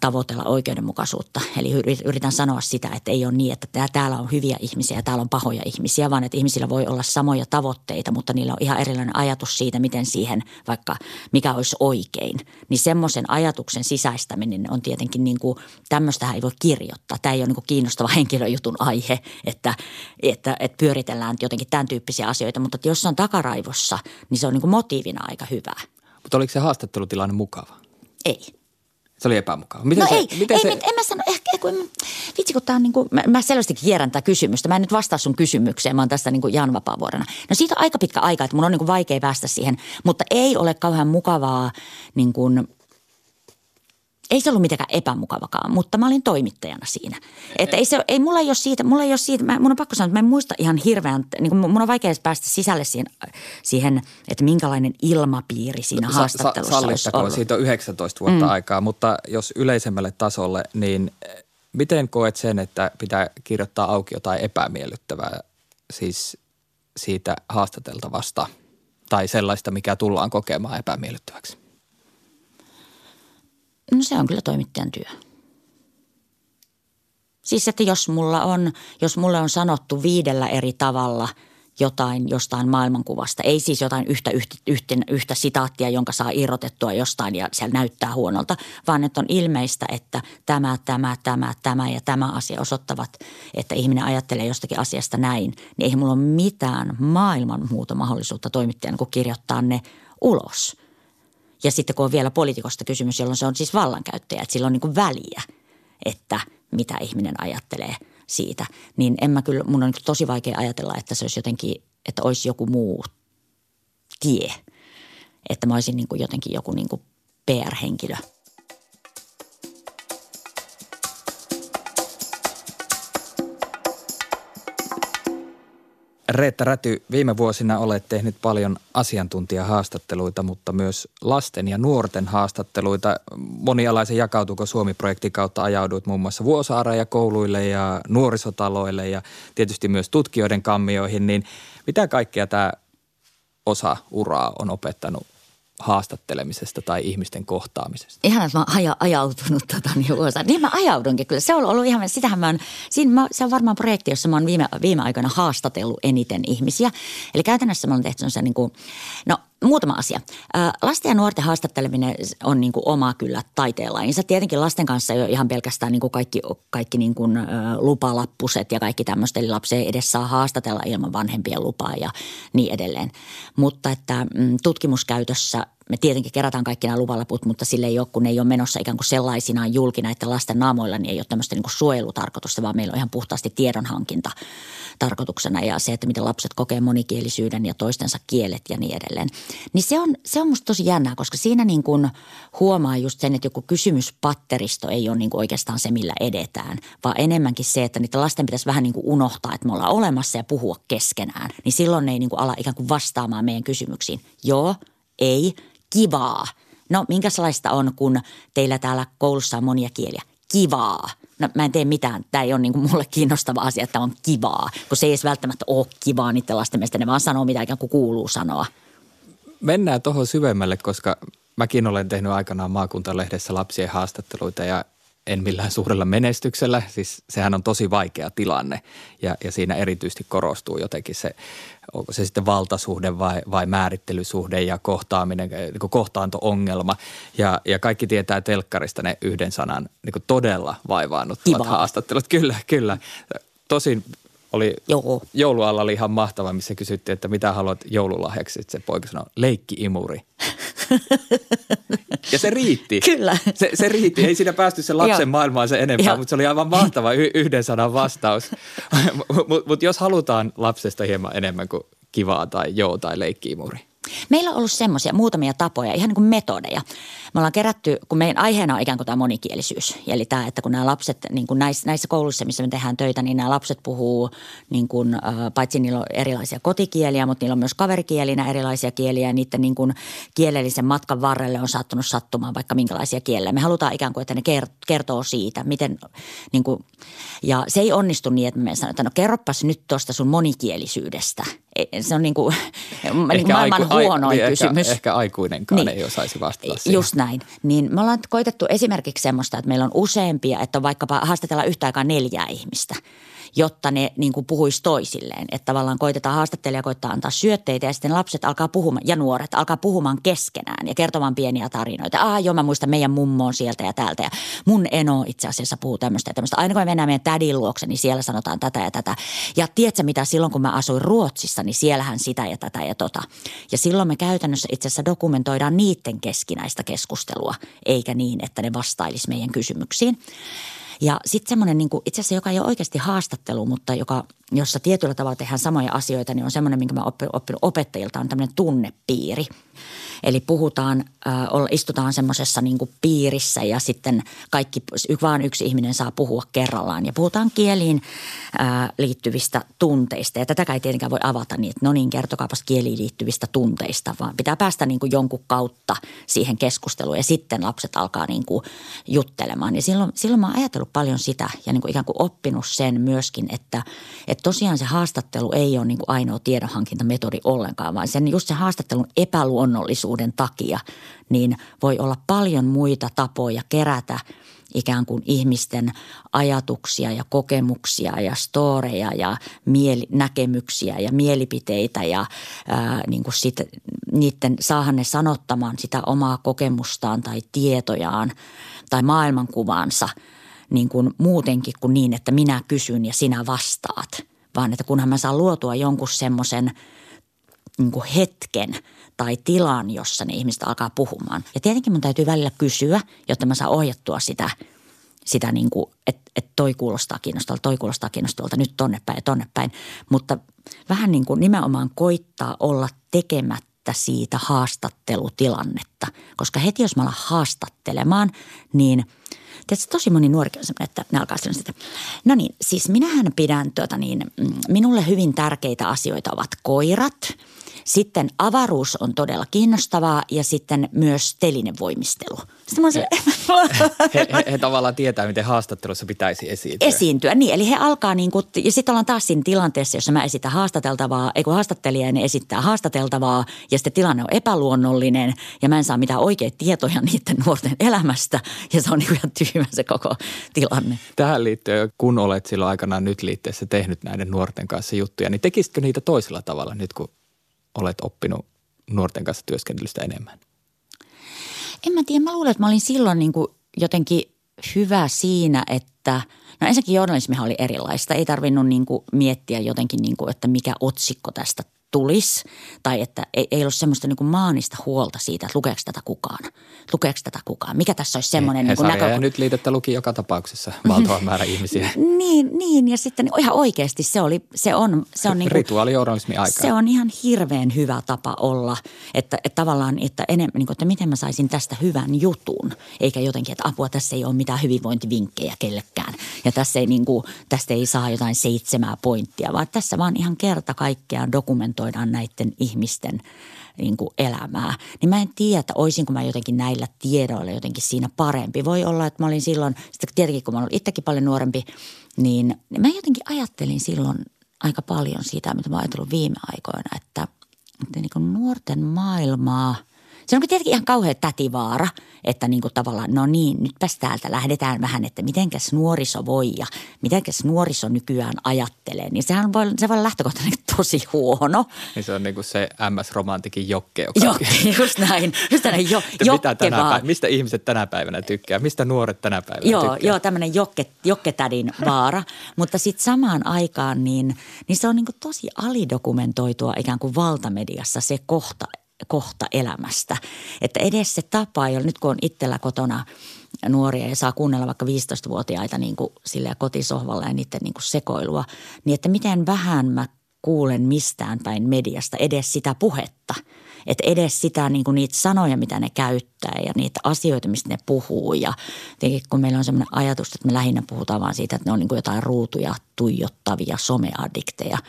tavoitella oikeudenmukaisuutta. Eli yritän sanoa sitä, että ei ole niin, että täällä on hyviä ihmisiä ja täällä on pahoja ihmisiä, vaan että ihmisillä voi olla samoja tavoitteita, mutta niillä on ihan erilainen ajatus siitä, miten siihen vaikka mikä olisi oikein. Niin semmoisen ajatuksen sisäistäminen on tietenkin niin kuin, tämmöistä ei voi kirjoittaa. Tämä ei ole niin kuin kiinnostava henkilöjutun aihe, että, että, että pyöritellään jotenkin tämän tyyppisiä asioita, mutta jos se on takaraivossa, niin se on niin kuin motiivina aika hyvä. Mutta oliko se haastattelutilanne mukava? Ei. Se oli epämukava. Miten no se, ei, miten ei, se... en mä sano, ehkä kun, vitsi kun tää on niin kuin, mä, mä selvästi kierrän tätä kysymystä. Mä en nyt vastaa sun kysymykseen, mä oon tästä niin kuin Jan Vapaavuorena. No siitä on aika pitkä aika, että mun on niin kuin vaikea päästä siihen, mutta ei ole kauhean mukavaa niin kuin ei se ollut mitenkään epämukavakaan, mutta mä olin toimittajana siinä. Että ei, se, ei mulla ei ole siitä, mulla ei ole siitä, mä, mun on pakko sanoa, että mä en muista ihan hirveän, niin kuin mun on vaikea päästä sisälle siihen, siihen että minkälainen ilmapiiri siinä no, haastattelussa sa, olisi ollut. siitä on 19 vuotta mm. aikaa, mutta jos yleisemmälle tasolle, niin miten koet sen, että pitää kirjoittaa auki jotain epämiellyttävää siis siitä haastateltavasta tai sellaista, mikä tullaan kokemaan epämiellyttäväksi? No se on kyllä toimittajan työ. Siis että jos mulla on, jos mulle on sanottu viidellä eri tavalla jotain jostain maailmankuvasta, ei siis jotain yhtä, yhtä, yhtä, yhtä sitaattia, jonka saa irrotettua jostain ja siellä näyttää huonolta, vaan että on ilmeistä, että tämä, tämä, tämä, tämä ja tämä asia osoittavat, että ihminen ajattelee jostakin asiasta näin, niin ei mulla ole mitään maailman muuta mahdollisuutta toimittajana kuin kirjoittaa ne ulos – ja sitten kun on vielä poliitikosta kysymys, jolloin se on siis vallankäyttäjä, että sillä on niin kuin väliä, että mitä ihminen ajattelee siitä. Niin en mä kyllä, mun on niin tosi vaikea ajatella, että se olisi jotenkin, että olisi joku muu tie. Että mä olisin niin jotenkin joku niin kuin PR-henkilö – Reetta Räty, viime vuosina olet tehnyt paljon asiantuntijahaastatteluita, mutta myös lasten ja nuorten haastatteluita. Monialaisen jakautuko Suomi-projektin kautta ajauduit muun muassa ja kouluille ja nuorisotaloille ja tietysti myös tutkijoiden kammioihin, niin mitä kaikkea tämä osa uraa on opettanut haastattelemisesta tai ihmisten kohtaamisesta? Ihan, että mä oon aja, ajautunut tota, niin, osa. niin mä ajaudunkin kyllä. Se on ollut ihan, sitähän mä oon, siinä mä, se on varmaan projekti, jossa mä oon viime, viime aikoina haastatellut eniten ihmisiä. Eli käytännössä mä oon tehty se niin kuin, no muutama asia. Lasten ja nuorten haastatteleminen on niin kuin oma kyllä taiteenlajinsa. Tietenkin lasten kanssa ole ihan pelkästään niin kuin kaikki, kaikki niin kuin lupalappuset ja kaikki tämmöistä. Eli lapsi ei edes saa haastatella ilman vanhempien lupaa ja niin edelleen. Mutta että mm, tutkimuskäytössä me tietenkin kerätään kaikki nämä luvalaput, mutta sille ei ole, kun ne ei ole menossa ikään kuin sellaisinaan julki näiden lasten naamoilla, niin ei ole tämmöistä niin kuin suojelutarkoitusta, vaan meillä on ihan puhtaasti tiedonhankinta tarkoituksena ja se, että miten lapset kokee monikielisyyden ja toistensa kielet ja niin edelleen. Niin se on, se on musta tosi jännää, koska siinä niin kuin huomaa just sen, että joku kysymyspatteristo ei ole niin kuin oikeastaan se, millä edetään, vaan enemmänkin se, että niitä lasten pitäisi vähän niin kuin unohtaa, että me ollaan olemassa ja puhua keskenään. Niin silloin ne ei niin kuin ala ikään kuin vastaamaan meidän kysymyksiin. Joo, ei, kivaa. No minkälaista on, kun teillä täällä koulussa on monia kieliä? Kivaa. No mä en tee mitään. Tämä ei ole niin mulle kiinnostava asia, että on kivaa. Kun se ei edes välttämättä ole kivaa niiden lasten mielestä. Ne vaan sanoo, mitä ikään kuin kuuluu sanoa. Mennään tuohon syvemmälle, koska mäkin olen tehnyt aikanaan maakuntalehdessä lapsien haastatteluita ja en millään suurella menestyksellä. Siis sehän on tosi vaikea tilanne ja, ja siinä erityisesti korostuu jotenkin se, onko se sitten valtasuhde vai, vai määrittelysuhde ja kohtaaminen, niin kohtaanto-ongelma. Ja, ja kaikki tietää telkkarista ne yhden sanan niin todella vaivaannuttavat haastattelut. Kyllä, kyllä. Tosin oli Joo. joulualla oli ihan mahtava, missä kysyttiin, että mitä haluat joululahjaksi. Sitten se poika sanoi, leikki-imuri. ja se riitti. Kyllä. Se, se riitti. Ei siinä päästy sen lapsen maailmaan se enempää, mutta se oli aivan mahtava y- yhden sanan vastaus. mutta mut jos halutaan lapsesta hieman enemmän kuin kivaa tai joo tai leikki-imuri – Meillä on ollut semmoisia muutamia tapoja, ihan niin kuin metodeja. Me ollaan kerätty, kun meidän aiheena on ikään kuin tämä monikielisyys. Eli tämä, että kun nämä lapset, niin kuin näissä, näissä kouluissa, missä me tehdään töitä, niin nämä lapset puhuu, niin kuin, paitsi niillä on erilaisia kotikieliä, mutta niillä on myös kaverikielinä erilaisia kieliä. Ja niiden niin kuin kielellisen matkan varrelle on saattanut sattumaan vaikka minkälaisia kieliä. Me halutaan ikään kuin, että ne kertoo siitä, miten, niin kuin, ja se ei onnistu niin, että me sanotaan, no kerropas nyt tuosta sun monikielisyydestä – se on niin kuin, niin maailman aiku, huonoin ai, kysymys. Ehkä, ehkä aikuinenkaan niin. ei osaisi vastata siihen. Just näin. Niin me ollaan koitettu esimerkiksi semmoista, että meillä on useampia, että on vaikkapa haastatella yhtä aikaa neljää ihmistä – jotta ne niin kuin puhuisi toisilleen. Että tavallaan koitetaan haastattelija koittaa antaa syötteitä ja sitten lapset alkaa puhumaan ja nuoret alkaa puhumaan keskenään ja kertomaan pieniä tarinoita. Ah joo, mä muistan meidän mummoon sieltä ja täältä ja mun eno itse asiassa puhuu tämmöistä ja tämmöistä. Aina kun me mennään meidän tädin luokse, niin siellä sanotaan tätä ja tätä. Ja tiedätkö mitä, silloin kun mä asuin Ruotsissa, niin siellähän sitä ja tätä ja tota. Ja silloin me käytännössä itse asiassa dokumentoidaan niiden keskinäistä keskustelua, eikä niin, että ne vastailisi meidän kysymyksiin. Ja sitten semmoinen niin itse asiassa, joka ei ole oikeasti haastattelu, mutta joka, jossa tietyllä tavalla tehdään samoja asioita, niin on semmoinen, minkä mä oppinut opettajilta, on tämmöinen tunnepiiri. Eli puhutaan, istutaan semmoisessa niin piirissä ja sitten kaikki, vaan yksi ihminen saa puhua kerrallaan. Ja puhutaan kieliin liittyvistä tunteista. Ja tätä ei tietenkään voi avata niin, että no niin, kertokaapas kieliin liittyvistä tunteista, vaan pitää päästä niin kuin jonkun kautta siihen keskusteluun. Ja sitten lapset alkaa niin kuin juttelemaan. Ja silloin, silloin mä oon ajatellut paljon sitä ja niin kuin ikään kuin oppinut sen myöskin, että, että tosiaan se haastattelu ei ole niin kuin ainoa tiedonhankintametodi ollenkaan, vaan sen just se haastattelun epäluonnollisuus sairauden takia, niin voi olla paljon muita tapoja kerätä ikään kuin ihmisten ajatuksia ja kokemuksia ja storeja ja mieli, näkemyksiä ja mielipiteitä ja ää, niin kuin sit, niiden saahan ne sanottamaan sitä omaa kokemustaan tai tietojaan tai maailmankuvaansa niin kuin muutenkin kuin niin, että minä kysyn ja sinä vastaat, vaan että kunhan mä saan luotua jonkun semmoisen niin hetken – tai tilan, jossa ne ihmiset alkaa puhumaan. Ja tietenkin mun täytyy välillä kysyä, jotta mä saan ohjattua sitä, sitä niin kuin, että et toi kuulostaa kiinnostavalta, toi kuulostaa kiinnostavalta, nyt tonne päin ja tonne päin. Mutta vähän niin kuin nimenomaan koittaa olla tekemättä siitä haastattelutilannetta. Koska heti jos mä alan haastattelemaan, niin Tiedätkö, tosi moni nuori on sellainen, että ne alkaa sanoa sitä. No niin, siis minähän pidän tuota niin, mm, minulle hyvin tärkeitä asioita ovat koirat – sitten avaruus on todella kiinnostavaa ja sitten myös telinevoimistelu. Sitten se, he, he, he, tavallaan tietää, miten haastattelussa pitäisi esiintyä. Esiintyä, niin. Eli he alkaa niin kuin, ja sitten ollaan taas siinä tilanteessa, jossa mä esitän haastateltavaa, ei kun haastattelija ne esittää haastateltavaa ja sitten tilanne on epäluonnollinen ja mä en saa mitään oikeita tietoja niiden nuorten elämästä ja se on niin ihan tyhmä se koko tilanne. Tähän liittyen, kun olet silloin aikanaan nyt liitteessä tehnyt näiden nuorten kanssa juttuja, niin tekisitkö niitä toisella tavalla nyt, kun olet oppinut nuorten kanssa työskentelystä enemmän? En mä tiedä. Mä luulen, että mä olin silloin niin kuin jotenkin hyvä siinä, että no ensinnäkin journalismihan oli erilaista. Ei tarvinnut niin kuin miettiä jotenkin, niin kuin, että mikä otsikko tästä tulisi. Tai että ei, ei ollut semmoista niin maanista huolta siitä, että lukeeko tätä kukaan. Lukeeko tätä kukaan. Mikä tässä olisi semmoinen niin, niin näkö... Nyt liitettä luki joka tapauksessa valtava määrä ihmisiä. niin, niin, ja sitten ihan oikeasti se, oli, se on... Se on niin kuin, Rituaalijournalismi aika. Se on ihan hirveän hyvä tapa olla, että, että tavallaan, että, enemmän, niin kuin, että miten mä saisin tästä hyvän jutun. Eikä jotenkin, että apua, tässä ei ole mitään hyvinvointivinkkejä kellekään. Ja tässä ei, niin kuin, tästä ei saa jotain seitsemää pointtia, vaan tässä vaan ihan kerta kaikkiaan dokumentoidaan kommentoidaan näiden ihmisten niin kuin elämää. Niin mä en tiedä, olisinko mä jotenkin näillä tiedoilla jotenkin siinä parempi. Voi olla, että mä olin silloin, sitten tietenkin kun mä olin itsekin paljon nuorempi, niin mä jotenkin ajattelin silloin aika paljon siitä, mitä mä oon ajatellut viime aikoina, että, että niin kuin nuorten maailmaa – se on tietenkin ihan kauhean tätivaara, että niin kuin tavallaan, no niin, nytpäs täältä lähdetään vähän, että mitenkäs nuoriso voi ja mitenkäs nuoriso nykyään ajattelee. Niin sehän voi, se voi olla lähtökohtaisesti tosi huono. Niin se on niin kuin se MS-romantikin jokke. Joka... Jokke, just näin. Just näin jo, jokke tänä päivänä, mistä ihmiset tänä päivänä tykkää? Mistä nuoret tänä päivänä joo, tykkää? Joo, tämmöinen jokke, jokketädin vaara. Mutta sitten samaan aikaan niin, niin se on niin kuin tosi alidokumentoitua ikään kuin valtamediassa se kohta, kohta elämästä. Että edes se tapa, jolla nyt kun on itsellä kotona nuoria ja saa kuunnella vaikka 15-vuotiaita niin kuin sillä kotisohvalla ja niiden niin kuin sekoilua, niin että miten vähän mä kuulen mistään päin mediasta edes sitä puhetta. Että edes sitä niin kuin niitä sanoja, mitä ne käyttää ja niitä asioita, mistä ne puhuu. Ja kun meillä on sellainen ajatus, että me lähinnä puhutaan vaan siitä, että ne on niin kuin jotain ruutuja tuijottavia someaddikteja –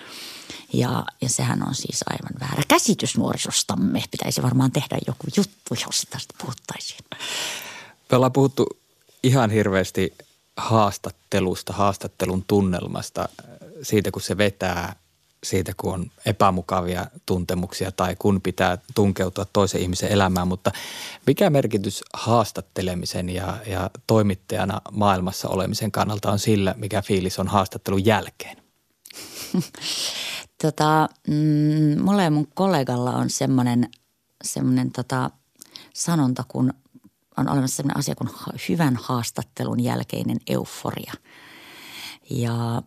ja, ja sehän on siis aivan väärä käsitys nuorisostamme. Pitäisi varmaan tehdä joku juttu, jos tästä puhuttaisiin. Me ollaan puhuttu ihan hirveästi haastattelusta, haastattelun tunnelmasta, siitä kun se vetää, siitä kun on epämukavia tuntemuksia tai kun pitää tunkeutua toisen ihmisen elämään, mutta mikä merkitys haastattelemisen ja, ja toimittajana maailmassa olemisen kannalta on sillä, mikä fiilis on haastattelun jälkeen? Tota, mm, mulla ja mun kollegalla on semmoinen, semmoinen tota, sanonta, kun on olemassa semmoinen asia kuin hyvän haastattelun jälkeinen euforia. Ja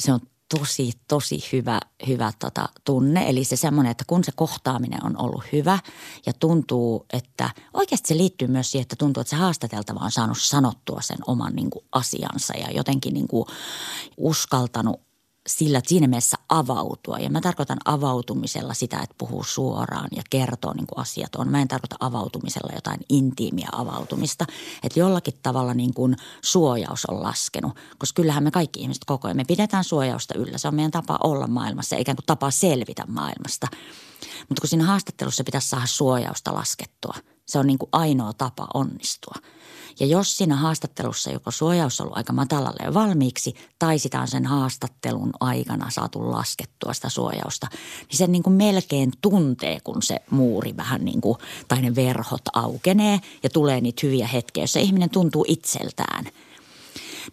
se on tosi, tosi hyvä, hyvä tota, tunne. Eli se semmoinen, että kun se kohtaaminen on ollut hyvä ja tuntuu, että oikeasti se liittyy myös siihen, että tuntuu, että se haastateltava on saanut sanottua sen oman niin kuin, asiansa ja jotenkin niin kuin, uskaltanut sillä siinä mielessä avautua. Ja mä tarkoitan avautumisella sitä, että puhuu suoraan ja kertoo niin kuin asiat on. Mä en tarkoita avautumisella jotain intiimiä avautumista. Että jollakin tavalla niin kuin suojaus on laskenut. Koska kyllähän me kaikki ihmiset koko ajan, me pidetään suojausta yllä. Se on meidän tapa olla maailmassa, eikä kuin tapa selvitä maailmasta. Mutta kun siinä haastattelussa pitäisi saada suojausta laskettua, se on niin kuin ainoa tapa onnistua – ja jos siinä haastattelussa joko suojaus on ollut aika matalalle jo valmiiksi tai sitä on sen haastattelun aikana saatu laskettua sitä suojausta, niin sen niin kuin melkein tuntee, kun se muuri vähän niin kuin, tai ne verhot aukenee ja tulee niitä hyviä hetkiä, joissa ihminen tuntuu itseltään –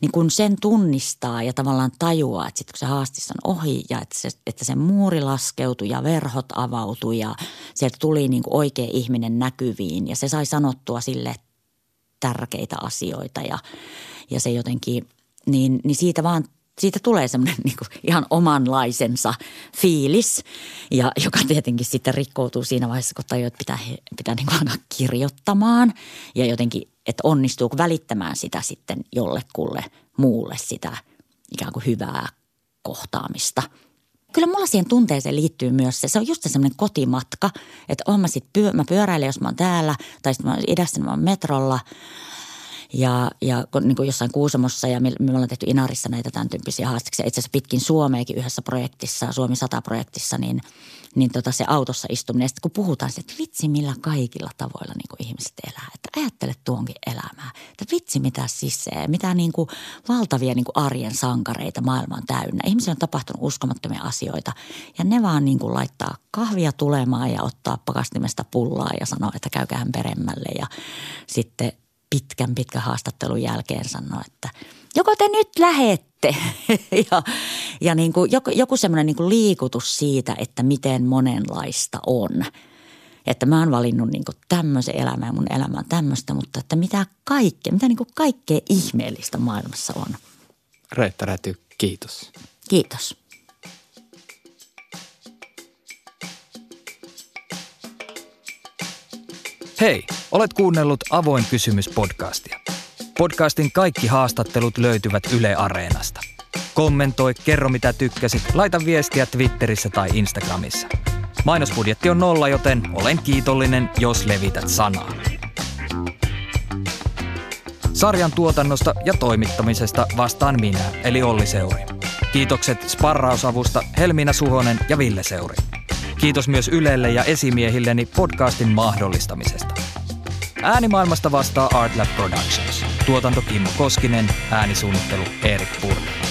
niin kun sen tunnistaa ja tavallaan tajuaa, että sitten kun se haastis on ohi ja että se, että se muuri laskeutui ja verhot avautui ja sieltä tuli niin oikea ihminen näkyviin ja se sai sanottua sille tärkeitä asioita ja, ja se jotenkin, niin, niin siitä vaan siitä tulee semmoinen niin ihan omanlaisensa fiilis, ja joka tietenkin sitten rikkoutuu siinä vaiheessa, kun tajuaa, että pitää, pitää niin alkaa kirjoittamaan ja jotenkin, että onnistuu välittämään sitä sitten jollekulle muulle sitä ikään kuin hyvää kohtaamista – kyllä mulla siihen tunteeseen liittyy myös se, se on just se semmoinen kotimatka, että on mä sit pyö, mä pyöräilen, jos mä oon täällä, tai sitten mä oon idässä, mä oon metrolla. Ja, ja niin kuin jossain Kuusamossa ja me, me ollaan tehty Inarissa näitä tämän tyyppisiä haastiksia. Itse asiassa pitkin Suomeakin yhdessä projektissa, Suomi 100-projektissa, niin, niin tota se autossa istuminen. Sitten kun puhutaan että vitsi millä kaikilla tavoilla niin kuin ihmiset elää. Että ajattele tuonkin elämää. Että vitsi mitä sisään, mitä niin kuin valtavia niin kuin arjen sankareita maailma on täynnä. Ihmisillä on tapahtunut uskomattomia asioita ja ne vaan niin kuin laittaa kahvia tulemaan ja ottaa pakastimesta pullaa ja sanoa, että käykäähän peremmälle. Ja sitten pitkän pitkän haastattelun jälkeen sanoi, että joko te nyt lähette ja, ja niin kuin joku, joku semmoinen niin kuin liikutus siitä, että miten monenlaista on. Että mä oon valinnut niin kuin tämmöisen elämän ja mun elämä on tämmöistä, mutta että mitä kaikkea, mitä niin kuin kaikkea ihmeellistä maailmassa on. Reetta Räty, kiitos. Kiitos. Hei, olet kuunnellut Avoin kysymys podcastia. Podcastin kaikki haastattelut löytyvät Yle Areenasta. Kommentoi, kerro mitä tykkäsit, laita viestiä Twitterissä tai Instagramissa. Mainosbudjetti on nolla, joten olen kiitollinen, jos levität sanaa. Sarjan tuotannosta ja toimittamisesta vastaan minä, eli Olli Seuri. Kiitokset sparrausavusta Helmiina Suhonen ja Ville Seuri. Kiitos myös Ylelle ja esimiehilleni podcastin mahdollistamisesta. Äänimaailmasta vastaa Artlab Productions. Tuotanto Kimmo Koskinen, äänisuunnittelu Erik Purra.